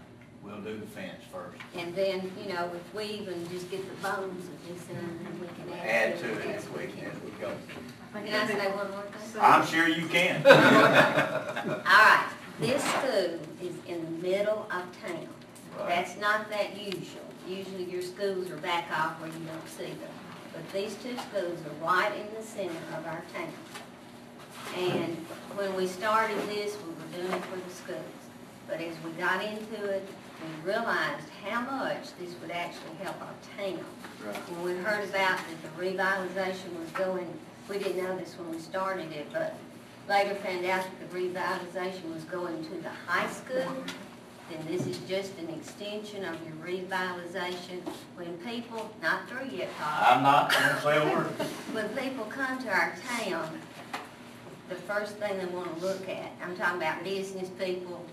we'll do the fence first. And then, you know, if we even just get the bones of this in, then we can add Add to to it it as as we we, can. as we go. Can I say one more thing? I'm sure you can. All right, this school is in the middle of town. That's not that usual. Usually your schools are back off where you don't see them. But these two schools are right in the center of our town. And when we started this, we were doing it for the schools. But as we got into it, we realized how much this would actually help our town. When we heard about that the revitalization was going, we didn't know this when we started it, but later found out that the revitalization was going to the high school, then this is just an extension of your revitalization. When people, not through yet, Todd, I'm not gonna say a word. when people come to our town, the first thing they want to look at, I'm talking about business people,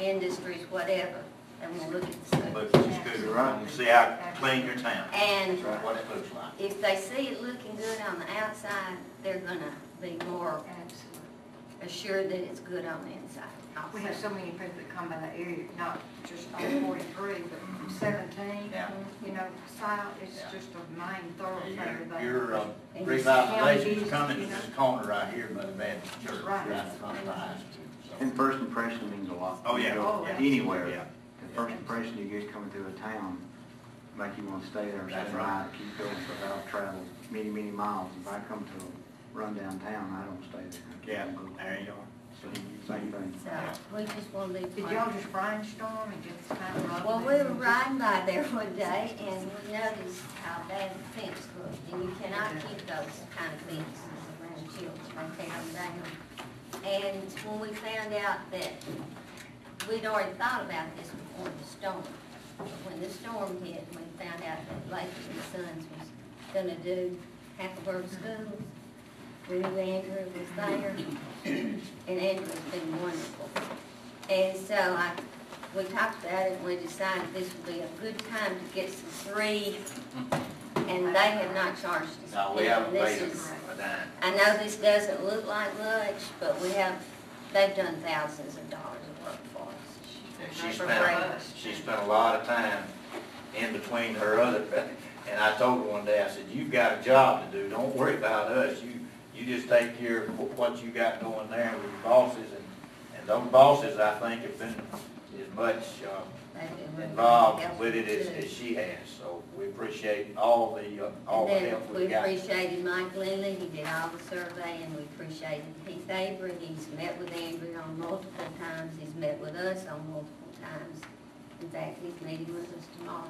industries, whatever, they want to look at the school. Look at your scooter, right, and see how clean your town, And what it looks like. if they see it looking good on the outside, they're gonna be more Absolutely. assured that it's good on the inside. We have so many people that come by that area, not just on forty-three, but seventeen, Yeah. you know, south, it's Yeah. just a main thoroughfare Your- there. Your uh, And revitalization is county coming to business, this corner right here by the Baptist church, Right. right in front of the high school. so. And first impression means a lot. Oh, yeah. You go Oh, yeah. Anywhere. Yeah. The first impression you get coming through a town, make you want to stay there, stay That's the right. night, keep going, so I've traveled many, many miles. If I come to a rundown town, I don't stay there. Yeah, there you are. Same same thing. So, we just want to be. Did y'all just brainstorm and just kind of? Well, we were riding by there one day and we noticed how bad the fence looked. And you cannot keep those kind of fences around children, they tear them down. And when we found out that, we'd already thought about this before the storm. But When the storm hit, we found out that Lakers and Sons was gonna do Hackleburg schools. We knew Andrea was there, and Andrea's been wonderful. And so I, we talked about it, and we decided this would be a good time to get some free, and they have not charged us. No, we haven't this paid is- a dime. I know this doesn't look like much, but we have, they've done thousands of dollars of work for us. And she spent, us. she spent a lot of time in between her other, and I told her one day, I said, you've got a job to do, don't worry about us, you, you just take care of what you got going there with your bosses, and, and those bosses, I think, have been as much, uh, really involved with it as, as she has, so we appreciate all the, uh, all the help we we got. appreciated Mike Lindley, he did all the survey, and we appreciated Heath Avery, he's met with Andrea on multiple times, he's met with us on multiple times. In fact, he's meeting with us tomorrow.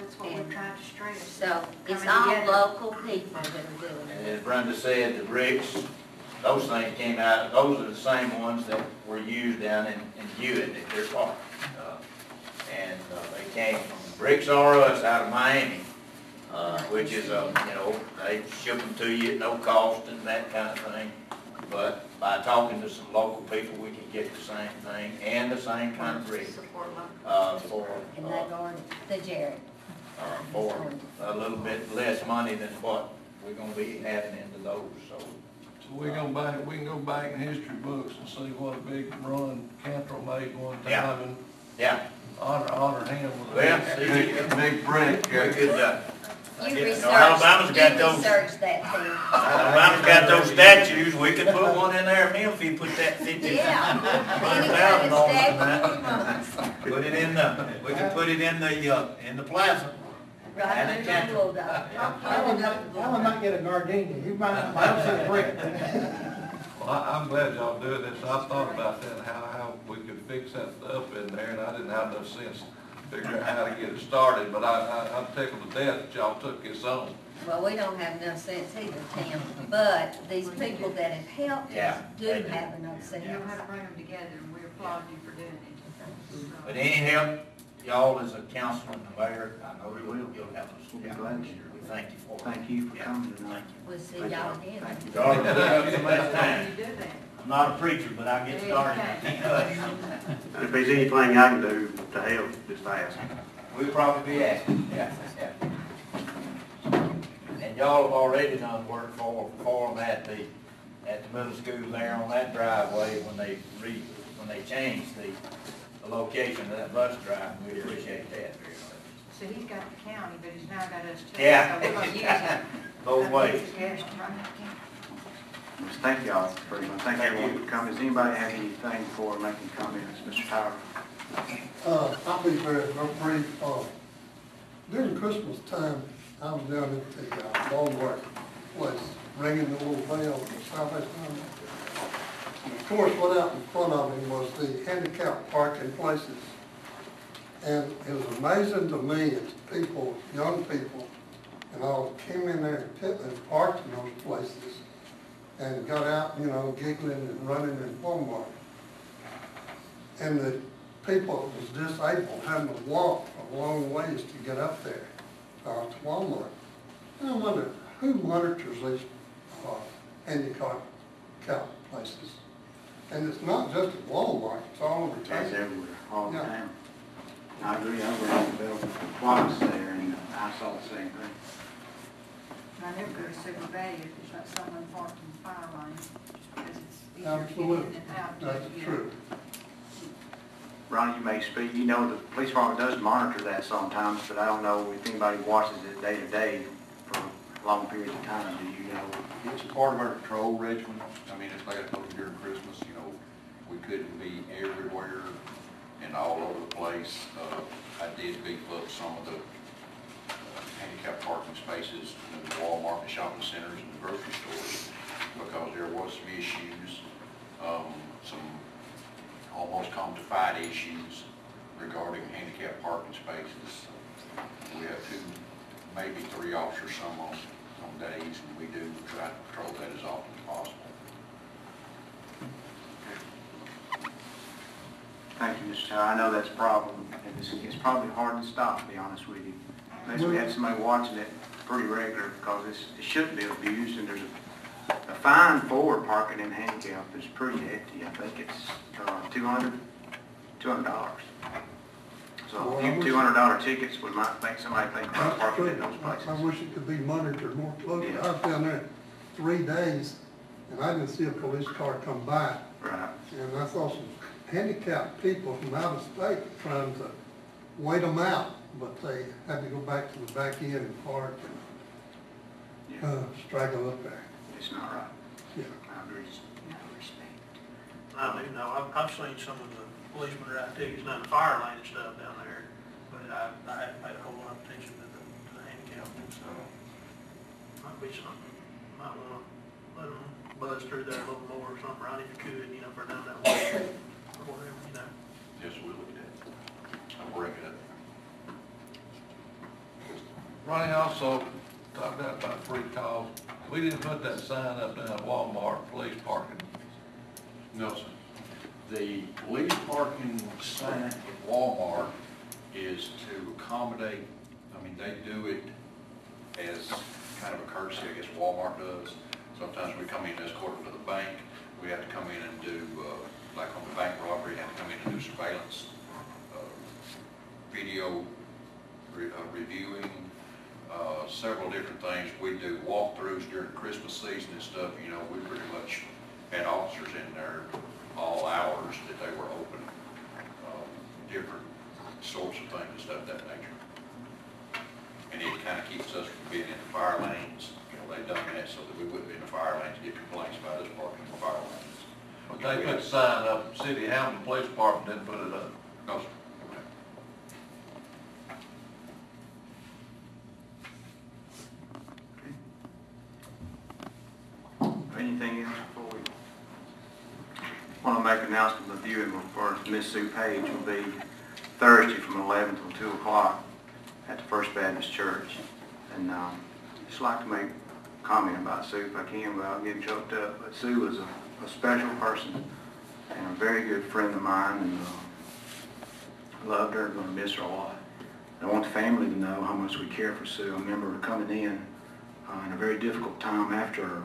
That's what we're trying to stress. So it's all together. local people that are doing And it. as Brenda said, the bricks, those things came out, those are the same ones that were used down in, in Hewitt at their park. Uh, And, uh, they came from Bricks R Us out of Miami, uh, which is, uh, you know, they ship them to you at no cost and that kind of thing. But by talking to some local people, we can get the same thing and the same kind of brick, uh, for, And uh, that garden, the Jared. Uh, for a little bit less money than what we're gonna be adding into those, so. So we go back, we can go back in history books and see what a big run Cantrell made one Yeah. time and Yeah, honor, honor him with a Well, big, see, big, big brick. we could, uh, You I guess- researched, Alabama's got you those, researched that thing. Alabama's got those statues, we could put one in there, if you put that fifty. Yeah. Hundred Any thousand of dollars in that. of months. Put it in the, we could put it in the, uh, in the plaza. Right And under it the can't- bulldog. I would not, I would not get a gardenia, you might, might see a brick. Well, I, I'm glad y'all doing this. I thought about that, how, how we could fix that stuff in there, and I didn't have no sense figuring out how to get it started, but I, I, I'm tickled to death that y'all took this on. Well, we don't have enough sense either, Tim, but these people that have helped us Yeah, do they do. have enough sense. You know how to bring them together, and we applaud you for doing it. But any help, y'all as a council and the mayor, I know We you'll, will. you'll help us. We'll be glad to. We thank you for it. Thank you for Yeah, coming tonight. Thank you. We'll see Thank y'all you. again. Thank you. Darling, we have some best time. you do that? I'm not a preacher, but I get started. And if there's anything I can do to help, just ask. We'll probably be asking, yeah, yeah. And y'all have already done work for, for them at the, at the middle school there on that driveway when they re, when they changed the, the location of that bus drive, and we appreciate that very much. So he's got the county, but he's now got us too. Yeah. So we're gonna use him. Both ways. Yes, right. Just Thank y'all very much. Thank everyone for coming. Does anybody have anything before making comments? Mr. Tyler? Uh, I'll be very, very brief. Uh, During Christmas time, I was down at the uh, Walmart place, ringing the little bell for Salvation Army. And of course, what out in front of me was the handicap parking places. And it was amazing to me as people, young people, and all came in there and pit- and parked in those places and got out, you know, giggling and running in Walmart. And the people that was disabled having to walk a long ways to get up there, uh, to Walmart. And I wonder, who monitors these, uh, handicap cap places? And it's not just at Walmart, it's all over It's town. everywhere, all the Yeah. time. I agree, I ran the building twice there, and I saw the same thing. I never go to Super Value if there's not someone parked in the fire lane, just because it's easier to get in Absolutely, and out. that's you true. Ronnie, you may speak, you know, the police department does monitor that sometimes, but I don't know if anybody watches it day to day for long periods of time, do you know? It's part of our patrol regimen. I mean, it's like I told you during Christmas, you know, we couldn't be everywhere and all over the place. Uh, I did beef up some of the uh, handicap parking spaces in the Walmart, the shopping centers, and the grocery stores, because there was some issues, um, some almost fight issues regarding handicap parking spaces. We have two, maybe three officers some on, on days, and we do try to patrol that as often as possible. Thank you, Mr. Tyler, I know that's a problem, and it's, it's probably hard to stop, to be honest with you. Unless we had somebody watching it pretty regular, because it's, it shouldn't be abused, and there's a, a fine for parking in handicap is pretty hefty, I think it's, uh, two hundred, two hundred dollars. So a Well, I few wish- two hundred dollar tickets would might make somebody think about parking in those I- places. I wish it could be monitored more closely. Yeah. I was down there three days, and I didn't see a police car come by. Right, And I saw some handicapped people from out of state trying to wait them out, but they had to go back to the back end and park and, uh, straggle up there. it's not right, Yeah. I. No respect. I do know, I've, I've seen some of the policemen write tickets down the fire lane and stuff down there, but I, I haven't paid a whole lot of attention to the, to the handicap ones, so. Might be something, might wanna let them buzz through there a little more or something, right, if you could, you know, for down that way, or whatever, you know. Yes, we'll look at that. I'll break it up. Ronnie also talked about about free calls We didn't put that sign up down at Walmart, police parking. No, sir. The police parking sign at Walmart is to accommodate, I mean, they do it as kind of a courtesy, I guess Walmart does. Sometimes we come in as court to the bank, we have to come in and do, uh, like on the bank robbery, have to come in and do surveillance, uh, video re- uh, reviewing, uh, several different things. We do walkthroughs during Christmas season and stuff, you know, we pretty much had officers in there all hours that they were open, um, different sorts of things and stuff of that nature. And it kind of keeps us from being in the fire lanes, you know, they done that so that we wouldn't be in the fire lanes, to get complaints about us parking in the fire lanes. But they put the sign up, City of Hamilton Police Department didn't put it up. No, sir. Anything else before we? Want to make an announcement, the viewing for Miss Sue Page will be Thursday from 11 till 2 o'clock at the First Baptist Church. And um, just like to make a comment about Sue if I can without getting choked up. But Sue was a, a special person and a very good friend of mine and uh, loved her, going to miss her a lot. And I want the family to know how much we care for Sue. I remember her coming in uh, in a very difficult time after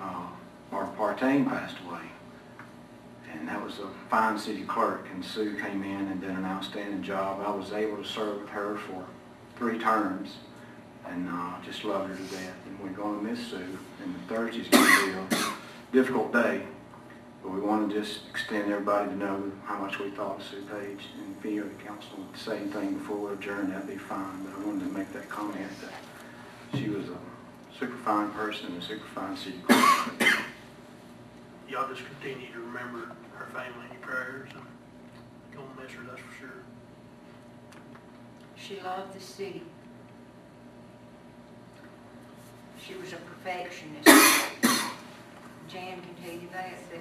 uh, Mark Partain passed away. And that was a fine city clerk, and Sue came in and did an outstanding job. I was able to serve with her for three terms, and uh, just loved her to death. And we're going to miss Sue, and Thursday's going to be difficult day, but we want to just extend everybody to know how much we thought of Sue Page. And if any of the council want to say anything before we adjourn, that'd be fine, but I wanted to make that comment that she was a super fine person, and a super fine city clerk. Y'all just continue to remember her family in your prayers and gonna miss her, that's for sure. She loved the city. She was a perfectionist. Jan can tell you that, that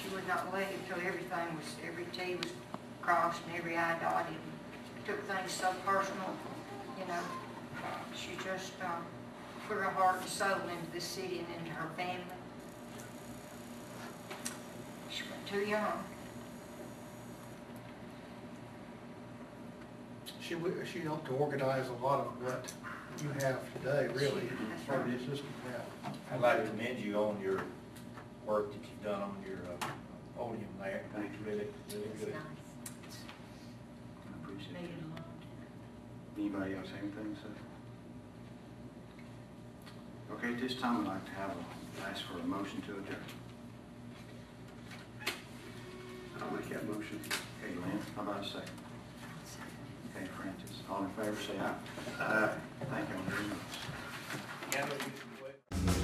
she would not wait until everything was, every T was crossed and every I dotted. Took things so personal, you know. She just, uh, put her heart and soul into the city and into her family. She went too young. She, she helped to organize a lot of what you have today, really, That's part of right. the system you. I'd like to commend you on your work that you've done on your uh, podium there. Thank you. really, really It's good. nice. I appreciate it. Needed a. Anybody else have anything to say? Okay, at this time, I'd like to have a, ask for a motion to adjourn. I'll make that motion. Okay, Lynn, how about a second? Okay, Francis, all in favor, say aye. Aye. Thank you.